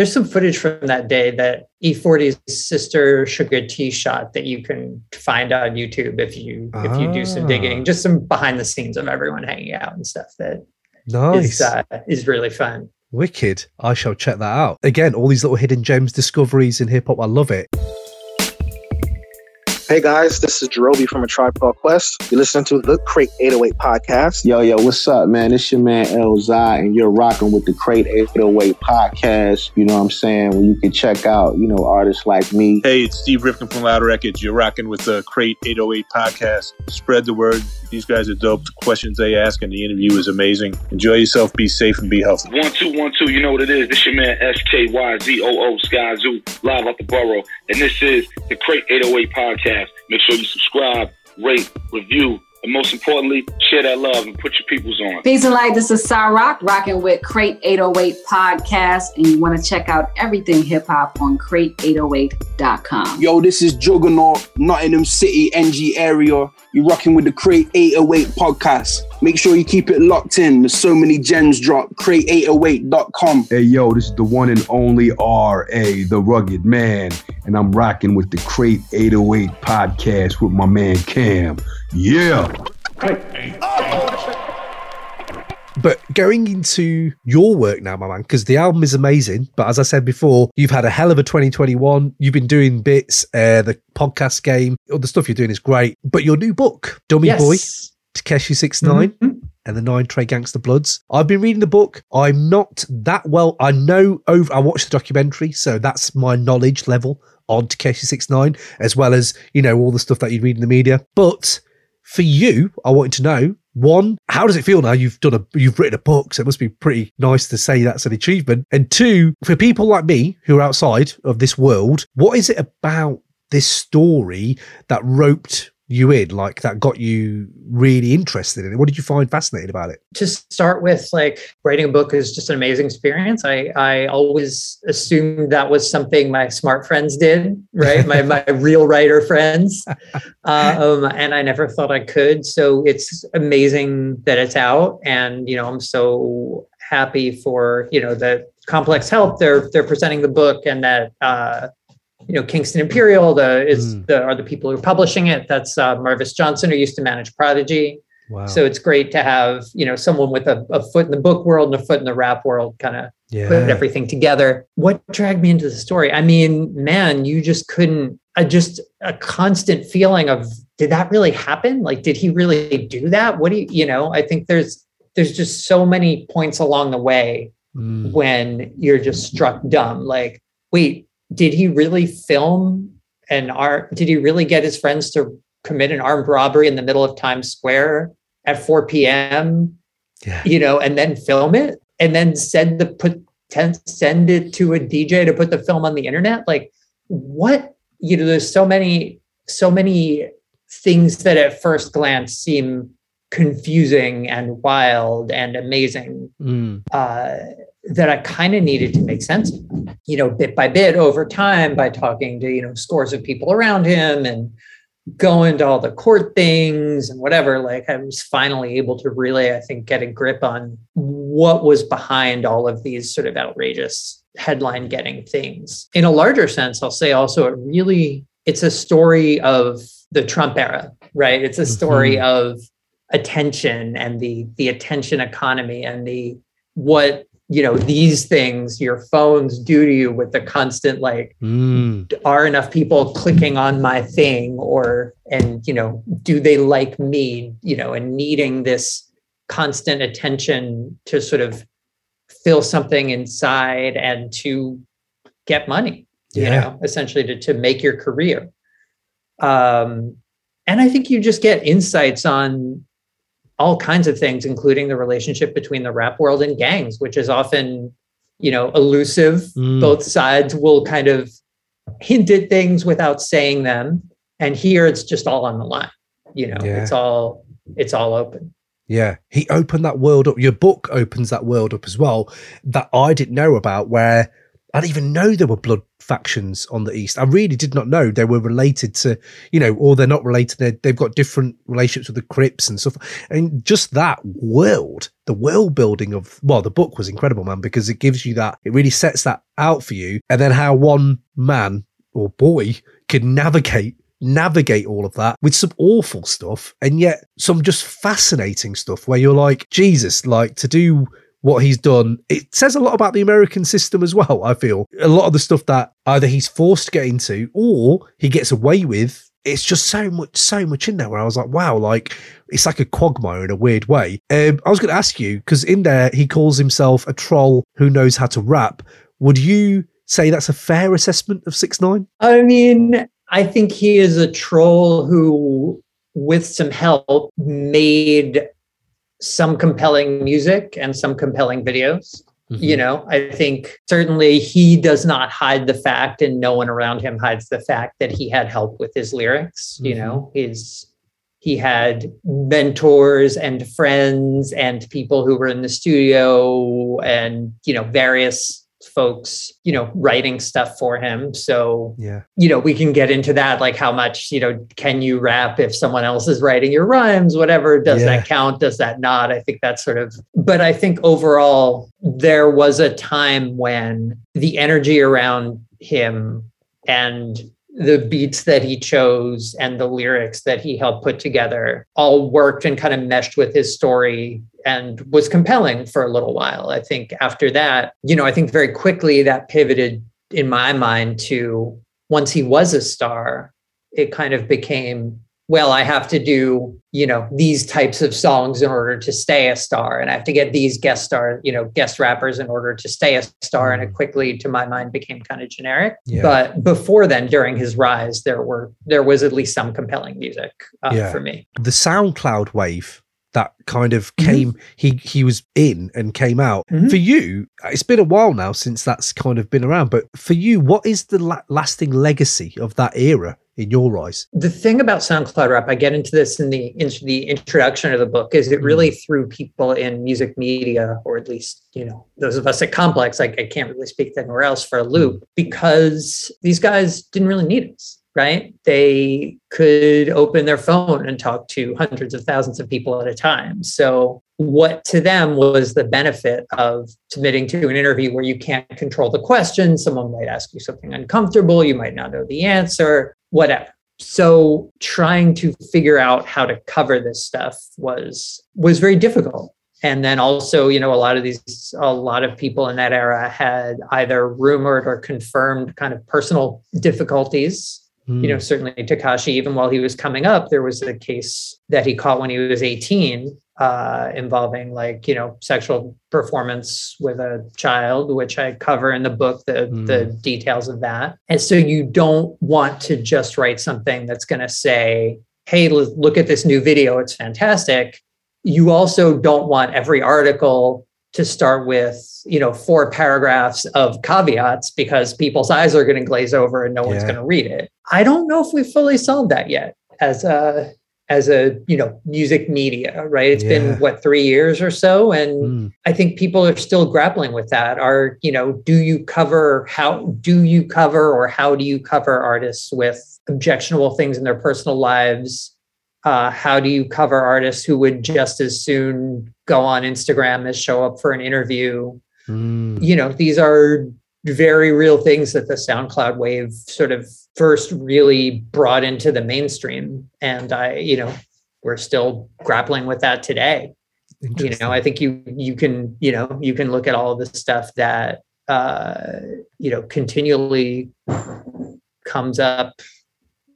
there's some footage from that day that E-40's sister Suga-T shot that you can find on youtube if you if you do some Ah. digging just some behind the scenes of everyone hanging out and stuff that nice, is uh, is really fun wicked. I shall check that out. Again, all these little hidden gems, discoveries in hip hop. I love it. Hey guys, this is Jarobi from A Tribe Called Quest. You're listening to the Crate 808 podcast. Yo, yo, what's up, man? It's your man El Zai, and you're rocking with the Crate 808 podcast. You know what I'm saying? Where you can check out, you know, artists like me. Hey, it's Steve Rifkin from Loud Records. You're rocking with the Crate 808 podcast. Spread the word. These guys are dope. The questions they ask and the interview is amazing. Enjoy yourself, be safe, and be healthy. One two one two, you know what it is. This your man S K Y Z O O Skyzoo live out the borough, and this is the Crate 808 podcast. Make sure you subscribe, rate, review, and most importantly, share that love and put your peoples on. Peace and light. This is Sar Rock rocking with Crate 808 Podcast. And you want to check out everything hip hop on crate808.com. Yo, this is Juggernaut, Nottingham City, NG area. You're rocking with the Crate 808 podcast. Make sure you keep it locked in. There's so many gems drop. Crate808.com. Hey yo, this is the one and only R.A., the rugged man, and I'm rocking with the Crate 808 podcast with my man Cam. Yeah. But going into your work now, my man, because the album is amazing. But as I said before, you've had a hell of a 2021. You've been doing bits, uh, the podcast game, all the stuff you're doing is great. But your new book, Dummy Yes. Boy, Tekashi 69 and the Nine Trey Gangsta Bloods. I've been reading the book. I'm not that well. I know over. I watched the documentary, so that's my knowledge level on Tekashi 69, as well as you know all the stuff that you read in the media. But for you, I wanted to know one, how does it feel now you've done a you've written a book? So it must be pretty nice to say that's an achievement. And two, for people like me who are outside of this world, what is it about this story that roped you in, like that got you really interested in it? What did you find fascinating about it? to start with like writing a book is just an amazing experience. I i always assumed that was something my smart friends did right? My my [laughs] real writer friends. Um, and i never thought i could. So it's amazing that it's out. And you know i'm so happy for you know the complex health they're they're presenting the book and that uh you know kingston imperial the is the are the people who are publishing it that's uh, marvis johnson who used to manage prodigy Wow. so it's great to have, you know, someone with a, a foot in the book world and a foot in the rap world kind of Yeah. put everything together. What dragged me into the story? I mean, man, you just couldn't, I just a constant feeling of, did that really happen? Like, did he really do that? What do you, you know, I think there's, there's just so many points along the way Mm. when you're just struck dumb. Like, wait, did he really film an art? Did he really get his friends to commit an armed robbery in the middle of Times Square at 4 p.m. Yeah. You know, and then film it and then send the put send it to a DJ to put the film on the internet? Like, what? You know, there's so many, so many things that at first glance seem confusing and wild and amazing Mm. uh, that I kind of needed to make sense of, you know, bit by bit over time by talking to, you know, scores of people around him and going to all the court things and whatever. Like I was finally able to really, I think, get a grip on what was behind all of these sort of outrageous headline getting things. In a larger sense, I'll say also it really, it's a story of the Trump era, right? It's a story Mhm. of attention and the the attention economy and the what you know these things your phones do to you with the constant like Mm. are enough people clicking on my thing or and you know do they like me you know and needing this constant attention to sort of fill something inside and to get money you know essentially to, to make your career um and i think you just get insights on all kinds of things including the relationship between the rap world and gangs which is often you know elusive Mm. both sides will kind of hint at things without saying them and here it's just all on the line you know Yeah. it's all it's all open Yeah, he opened that world up. Your book opens that world up as well that I didn't know about. Where I didn't even know there were blood factions on the east. I really did not know they were related to, you know, or they're not related. They're, they've got different relationships with the Crips and stuff. And just that world, the world building of well, the book was incredible, man, because it gives you that. It really sets that out for you, and then how one man or boy could navigate navigate all of that with some awful stuff and yet some just fascinating stuff where you're like jesus like to do what he's done. It says a lot about the american system as well i feel. A lot of the stuff that either he's forced to get into or he gets away with it's just so much so much in there where i was like wow like it's like a quagmire in a weird way. Um, i was going to ask you because in there he calls himself a troll who knows how to rap. Would you say that's a fair assessment of six nine? I mean, I think he is a troll who, with some help, made some compelling music and some compelling videos. Mm-hmm. You know, I think certainly he does not hide the fact, and no one around him hides the fact that he had help with his lyrics. You know, mm-hmm. his he had mentors and friends and people who were in the studio and you know various folks you know writing stuff for him. So yeah. you know we can get into that like how much you know can you rap if someone else is writing your rhymes whatever does Yeah. that count does that not? I think that's sort of but i think overall there was a time when the energy around him and the beats that he chose and the lyrics that he helped put together all worked and kind of meshed with his story and was compelling for a little while. I think after that, you know, I think very quickly that pivoted in my mind to once he was a star, it kind of became, well, I have to do, you know, these types of songs in order to stay a star. And I have to get these guest star, you know, guest rappers in order to stay a star. And it quickly, to my mind, became kind of generic. Yeah. But before then, during his rise, there were there was at least some compelling music uh, Yeah. for me. the SoundCloud wave that kind of Mhm. came he he was in and came out Mhm. for you it's been a while now since that's kind of been around but for you what is the la- lasting legacy of that era in your eyes the thing about SoundCloud rap, I get into this in the in the introduction of the book, is it really mm. threw people in music media, or at least you know those of us at Complex. Like I can't really speak to anywhere else for a mm. loop because these guys didn't really need us. Right? They could open their phone and talk to hundreds of thousands of people at a time. So, what to them was the benefit of submitting to an interview where you can't control the question? Someone might ask you something uncomfortable, you might not know the answer, whatever. So, trying to figure out how to cover this stuff was was very difficult and then also you know a lot of these a lot of people in that era had either rumored or confirmed kind of personal difficulties you know certainly Tekashi even while he was coming up there was a case that he caught when he was 18 uh, involving like you know sexual performance with a child which i cover in the book the the details of that. And so you don't want to just write something that's going to say hey look at this new video it's fantastic. You also don't want every article to start with you know four paragraphs of caveats because people's eyes are going to glaze over and no one's going to read it. I don't know if we've fully solved that yet as a as a you know music media right? It's Yeah. been what 3 years or so? And Mm. i think people are still grappling with that. Are you know do you cover how do you cover or how do you cover artists with objectionable things in their personal lives? Uh, how do you cover artists who would just as soon go on Instagram as show up for an interview? Mm. You know, these are very real things that the SoundCloud wave sort of first really brought into the mainstream. And I, you know, we're still grappling with that today. You know, I think you you can, you know, you can look at all of the stuff that uh, you know, continually comes up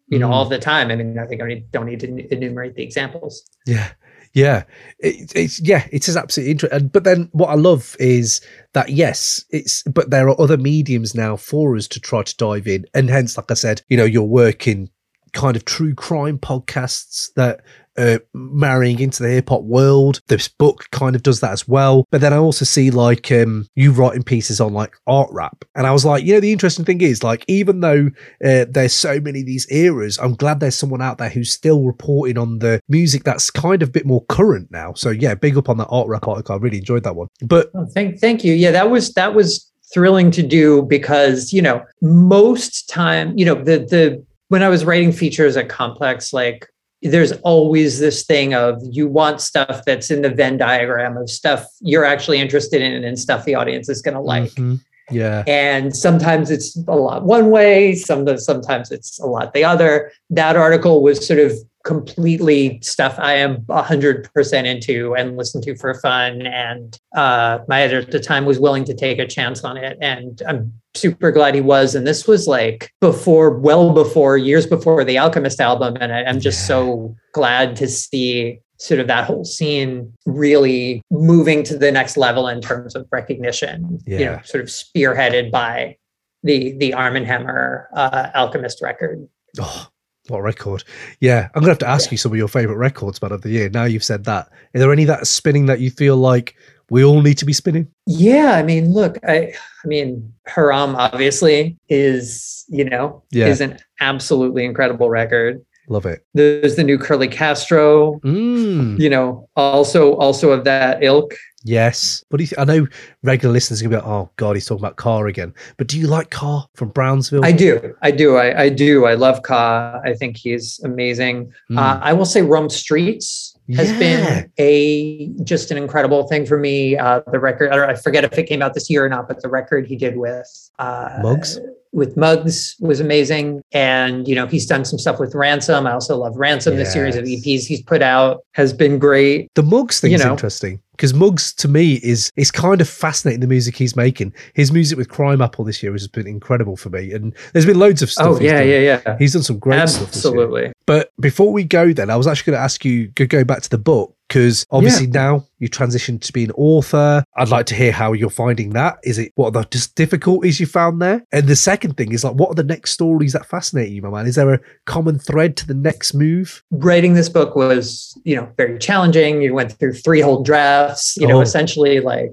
you know, Mm. all the time. I mean, I think I don't need to enumerate the examples. Yeah, yeah, it, it's yeah, it is absolutely interesting. But then what I love is that yes, it's but there are other mediums now for us to try to dive in, and hence, like I said, you know, you're working kind of true crime podcasts that uh, marrying into the hip hop world. This book kind of does that as well. But then I also see like um, you writing pieces on like art rap, and I was like, you know, the interesting thing is like even though uh, there's so many of these eras, I'm glad there's someone out there who's still reporting on the music that's kind of a bit more current now. So yeah, big up on that art rap article. I really enjoyed that one. But Oh, thank, thank you. Yeah, that was that was thrilling to do because you know most time, you know, the the when I was writing features at Complex, like there's always this thing of you want stuff that's in the Venn diagram of stuff you're actually interested in and stuff the audience is going to like. Mhm. yeah, and sometimes it's a lot one way some sometimes it's a lot the other that article was sort of completely stuff i am 100% into and listen to for fun. And uh, my editor at the time was willing to take a chance on it. And i'm super glad he was. And this was like before well before years before the alchemist album. And I, i'm just so glad to see sort of that whole scene really moving to the next level in terms of recognition you know Yeah. sort of spearheaded by the the Armand Hammer uh, alchemist record. Oh, what record. Yeah, I'm going to have to ask you some of your favorite records, man, of the year. Now you've said that. Are there any that are spinning that you feel like we all need to be spinning? yeah i mean look i i mean haram obviously is you know Yeah. is an absolutely incredible record Love it. there's the new curly castro Mm. you know also also of that ilk Yes. What do you th- I know regular listeners are going to be like, oh, God, he's talking about Ka again. But do you like Ka from Brownsville? I do. I do. I, I do. I love Ka. I think he's amazing. Mm. Uh, I will say Rome Streetz has Yeah. been a just an incredible thing for me. Uh, the record, I, don't- I forget if it came out this year or not, but the record he did with uh, Muggs? With Muggs was amazing. And, you know, he's done some stuff with Ransom. I also love Ransom. The series of EPs he's put out has been great. The Muggs thing's You know. interesting because Muggs to me is is kind of fascinating. The music he's making, his music with Crimeapple this year has been incredible for me, and there's been loads of stuff. Oh, yeah, yeah, yeah. He's done some great stuff. Absolutely. But before we go, then I was actually going to ask you go go back to the book Because obviously now you transitioned to being an author. I'd like to hear how you're finding that. Is it what are the just difficulties you found there? And the second thing is like, what are the next stories that fascinate you, my man? Is there a common thread to the next move? writing this book was you know very challenging you went through three whole drafts you know Oh. essentially like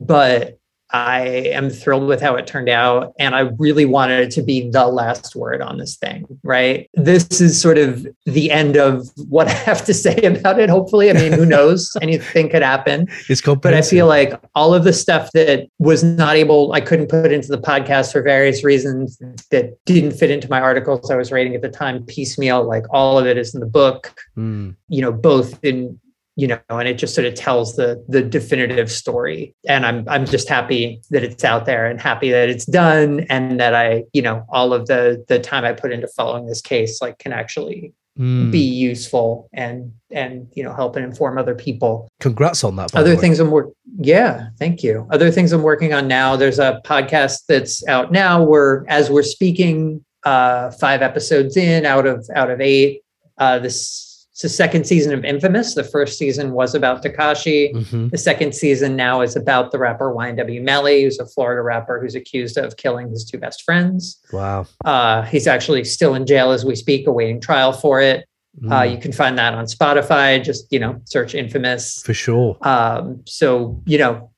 but i am thrilled with how it turned out and i really wanted it to be the last word on this thing right? This is sort of the end of what i have to say [laughs] about it hopefully. I mean who [laughs] knows? Anything could happen. It's but I feel like all of the stuff that was not able, I couldn't put into the podcast for various reasons that didn't fit into my articles I was writing at the time piecemeal. Like all of it is in the book, Mm. you know, both in, you know, and it just sort of tells the the definitive story. And I'm I'm just happy that it's out there and happy that it's done and that I, you know, all of the the time I put into following this case like can actually Mm. be useful and and you know help and inform other people Congrats on that. other things I'm work. Yeah, thank you. Other things I'm working on now. There's a podcast that's out now. We're as we're speaking, uh, five episodes in out of out of eight. Uh, this it's the second season of Infamous. The first season was about Tekashi. Mhm. The second season now is about the rapper YNW Melly, who's a Florida rapper who's accused of killing his two best friends. Wow. Uh, he's actually still in jail as we speak, awaiting trial for it. Uh, Mm. you can find that on Spotify. Just you know, search Infamous. For sure. Um, so, you know,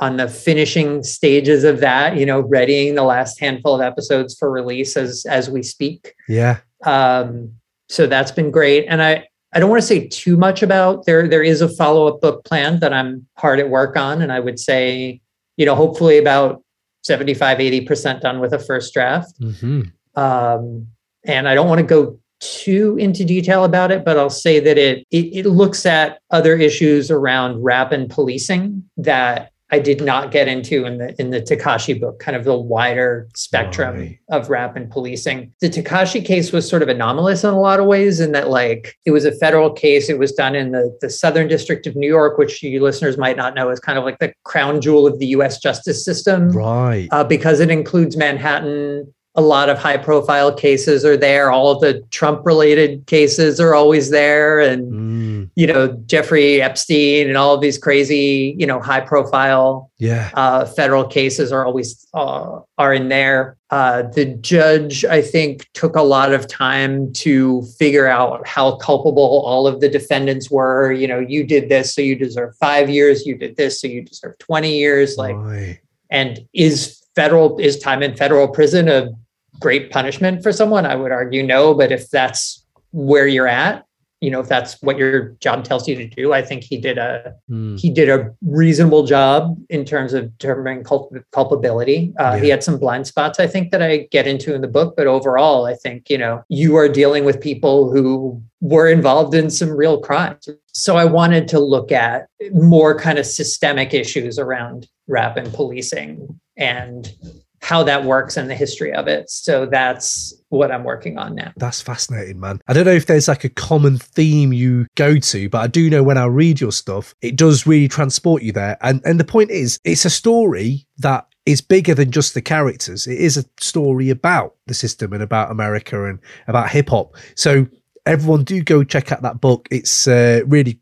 on the finishing stages of that, you know, readying the last handful of episodes for release as as we speak. Yeah. Um, so that's been great. And I I don't want to say too much about there. There is a follow-up book plan that I'm hard at work on. And I would say, you know, hopefully about 75, 80% done with a first draft. hmm Um, and I don't want to go too into detail about it, but I'll say that it, it it looks at other issues around rap and policing that I did not get into in the in the Tekashi book, kind of the wider spectrum of rap and policing. The Tekashi case was sort of anomalous in a lot of ways, in that like it was a federal case. It was done in the, the Southern District of New York, which you listeners might not know is kind of like the crown jewel of the US justice system Right. uh, because it includes Manhattan. A lot of high profile cases are there. All of the Trump related cases are always there. And, Mm. you know, Jeffrey Epstein and all of these crazy, you know, high profile Yeah. uh, federal cases are always uh, are in there. Uh, the judge, I think, took a lot of time to figure out how culpable all of the defendants were. You know, you did this, so you deserve five years. You did this, so you deserve twenty years. Like, Right. and is federal is time in federal prison a great punishment for someone? I would argue no. But if that's where you're at, you know, if that's what your job tells you to do, I think he did a Mm. he did a reasonable job in terms of determining culp- culpability. Uh, He had some blind spots, I think, that I get into in the book. But overall, I think you know you are dealing with people who were involved in some real crimes. So I wanted to look at more kind of systemic issues around rap and policing and how that works and the history of it. So that's what I'm working on now. That's fascinating, man. I don't know if there's like a common theme you go to, but I do know when I read your stuff, it does really transport you there. And and the point is, it's a story that is bigger than just the characters. It is a story about the system and about America and about hip hop. So everyone do go check out that book. It's uh, really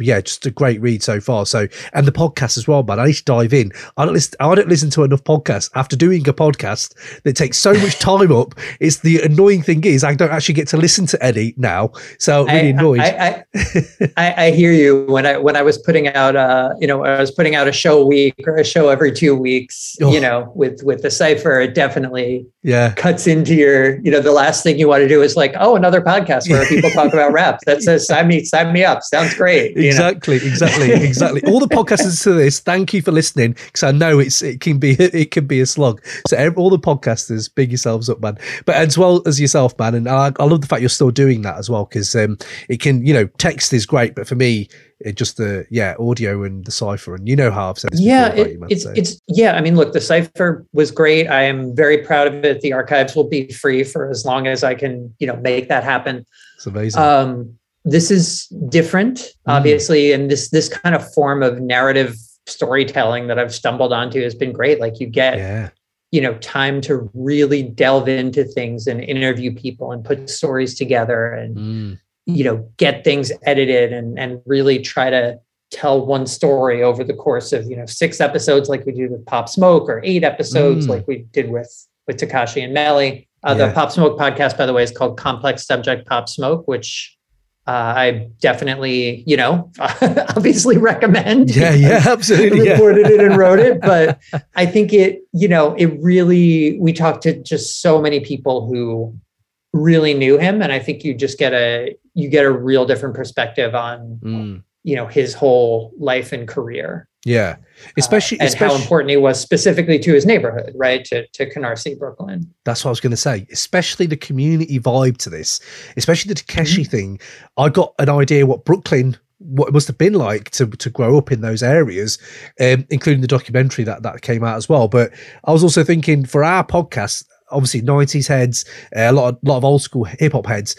yeah, just a great read so far. So and the podcast as well, man. I need to dive in. I don't listen. I don't listen to enough podcasts. After doing a podcast that takes so much time up, it's the annoying thing is I don't actually get to listen to any now. So really I, annoyed. I, I, I, I hear you when I when I was putting out uh you know I was putting out a show a week or a show every two weeks Oh. you know with with the cipher it definitely yeah. cuts into your you know the last thing you want to do is like oh another podcast where people talk about rap that says sign me sign me up sounds great you know? Exactly, exactly, exactly. All the podcasters to this, thank you for listening because I know it's it can be it can be a slog. So ev- all the podcasters, big yourselves up, man. But as well as yourself, man, and I, I love the fact you're still doing that as well because um, it can, you know, text is great, but for me, it just the yeah audio and the cipher, and you know how I've said this yeah before it- you, man. it's so. it's yeah i mean look the cipher was great i am very proud of it the archives will be free for as long as i can you know make that happen it's amazing. um this is different Mm. obviously and this this kind of form of narrative storytelling that i've stumbled onto has been great like you get yeah. you know time to really delve into things and interview people and put stories together and Mm. you know get things edited and and really try to tell one story over the course of you know six episodes like we do with Pop Smoke or eight episodes Mm. like we did with with Tekashi and Melly. Uh, Yeah. The Pop Smoke podcast, by the way, is called Complex Subject Pop Smoke, which uh, I definitely you know [laughs] obviously recommend. Yeah, yeah, [laughs] absolutely. Recorded it and wrote it, but [laughs] I think it you know it really we talked to just so many people who really knew him and i think you just get a you get a real different perspective on Mm. You know his whole life and career Yeah, especially, and how especially important he was specifically to his neighborhood right to to canarsie brooklyn That's what I was going to say. Especially the community vibe to this, especially the Tekashi thing. I got an idea what Brooklyn, what it must have been like to to grow up in those areas, um, including the documentary that that came out as well. But I was also thinking for our podcast, obviously nineties heads, uh, a lot of lot of old school hip hop heads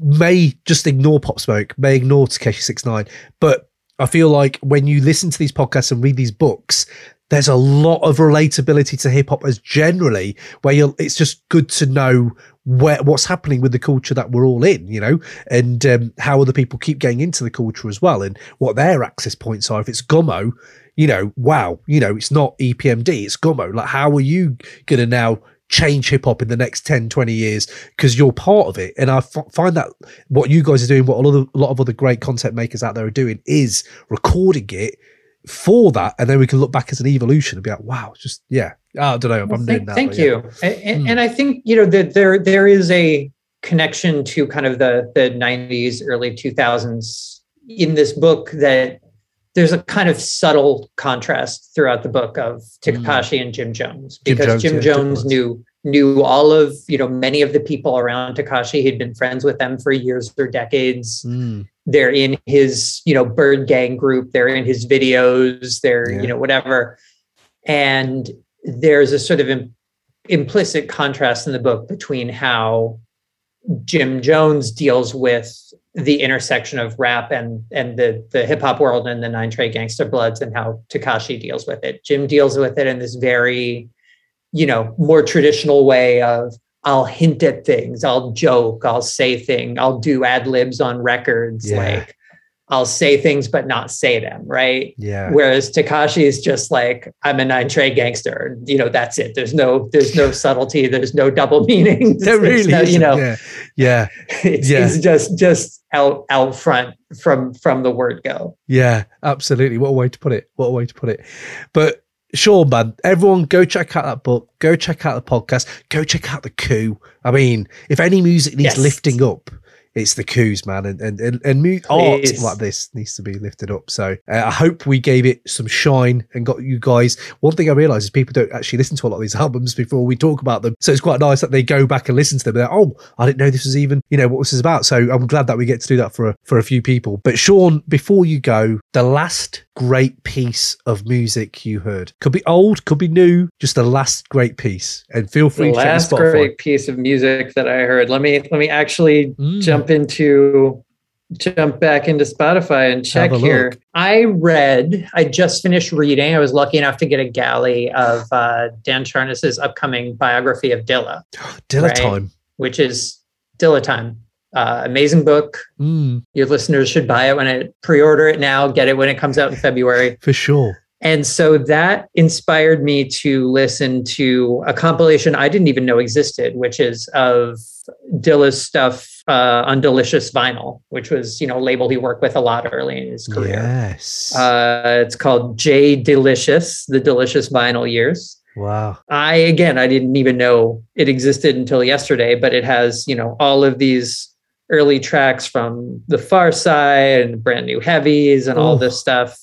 may just ignore Pop Smoke, may ignore Tekashi Six Nine, but I feel like when you listen to these podcasts and read these books, there's a lot of relatability to hip hop as generally, where it's just good to know where what's happening with the culture that we're all in, you know, and um, how other people keep getting into the culture as well, and what their access points are. If it's Gummo, you know, wow, you know, it's not EPMD, it's Gummo. Like, how are you to now change hip hop in the next 10, 20 years because you're part of it? And I f- find that what you guys are doing, what a lot, of, a lot of other great content makers out there are doing, is recording it for that. And then we can look back as an evolution and be like, wow, just, yeah, I don't know if I'm doing thank, that. thank yeah. you and, and, hmm. and i think you know that there there is a connection to kind of the the 90s early 2000s in this book that there's a kind of subtle contrast throughout the book of Tekashi and Jim Jones Jim because Jones, Jim yeah, Jones knew knew all of you know many of the people around Tekashi. He'd been friends with them for years or decades. Mm. They're in his you know Byrd Gang group. They're in his videos. They're Yeah. you know whatever. And there's a sort of im- implicit contrast in the book between how Jim Jones deals with the intersection of rap and and the the hip hop world and the Nine Trey Gangsta Bloods and how Tekashi deals with it. Jim deals with it in this very, you know, more traditional way of I'll hint at things, I'll joke, I'll say things, I'll do ad libs on records, Yeah. like I'll say things but not say them, right? Yeah. Whereas Tekashi is just like, I'm a nine Trey gangster. You know, that's it. There's no, there's no subtlety. There's no double [laughs] meaning. There really no, you know, yeah. Yeah. [laughs] it's, Yeah. it's just just out out front from from the word go. Yeah, absolutely. What a way to put it. What a way to put it. But sure, man, everyone go check out that book. Go check out the podcast. Go check out the coup. I mean, if any music needs Yes. lifting up, it's the coups, man. And and and, and mu- art Please. like this needs to be lifted up. So uh, I hope we gave it some shine and got you guys. One thing I realize is people don't actually listen to a lot of these [laughs] albums before we talk about them. So it's quite nice that they go back and listen to them. They're like, oh, I didn't know this was even you know what this is about. So I'm glad that we get to do that for a, for a few people. But Shawn, before you go, the last great piece of music you heard could be old, could be new, just the last great piece. And feel free The to check last the Spotify. great piece of music that I heard. Let me let me actually Mm. jump into jump back into Spotify and check here. I read. I just finished reading. I was lucky enough to get a galley of uh, Dan Charnas's upcoming biography of Dilla. [gasps] Dilla right? time. which is Dilla Time. Uh, amazing book. Mm, Your listeners should buy it when it pre-order it now. Get it when it comes out in February. for sure. And so that inspired me to listen to a compilation I didn't even know existed, which is of Dilla's stuff uh, on Delicious Vinyl, which was you know a label he worked with a lot early in his career. Yes. Uh, it's called J Delicious, the Delicious Vinyl Years. wow. I again, I didn't even know it existed until yesterday, but it has, you know, all of these early tracks from the Pharcyde and brand new heavies and all this stuff.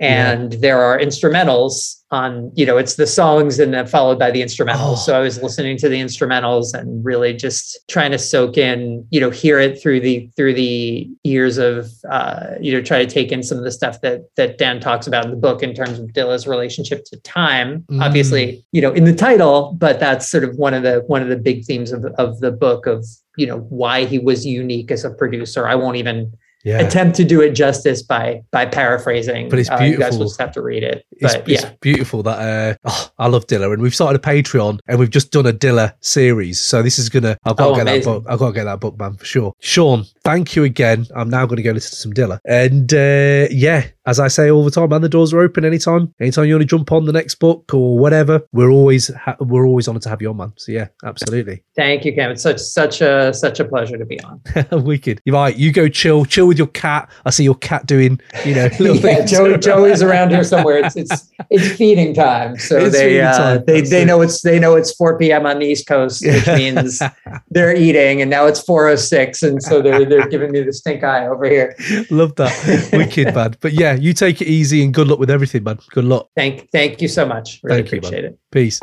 And there are instrumentals on, you know, it's the songs and then followed by the instrumentals. Oh. So I was listening to the instrumentals and really just trying to soak in, you know, hear it through the through the ears of uh, you know, try to take in some of the stuff that that Dan talks about in the book in terms of Dilla's relationship to time. Mm. Obviously, you know, in the title, but that's sort of one of the one of the big themes of of the book of, you know, why he was unique as a producer. I won't even Yeah. attempt to do it justice by by paraphrasing. But it's Uh, you guys will just have to read it. But it's yeah. beautiful that uh, oh, I love Dilla, and we've started a Patreon, and we've just done a Dilla series. So this is gonna, I've got Oh, to get amazing. that book. I've got to get that book, man, for sure. Shawn, thank you again. I'm now going to go listen to some Dilla. And uh, yeah, as I say all the time, man, the doors are open anytime. Anytime you want to jump on the next book or whatever, we're always ha- we're always honored to have you on, man. So yeah, absolutely. Thank you, Cam. It's such such a such a pleasure to be on. [laughs] Wicked. You're right. You go chill, chill with your cat. I see your cat doing, you know, [laughs] little yeah, things. Joey, Joey's around here somewhere. It's it's it's feeding time, so It's they uh, time. they That's they it. know it's they know it's 4 p.m. on the East Coast, which [laughs] means they're eating, and now it's 4:06, and so they're they're giving me the stink eye over here. Love that. Wicked, [laughs] man. But yeah, you take it easy and good luck with everything, man. Good luck. Thank thank you so much. Really Thank you, appreciate it. Peace.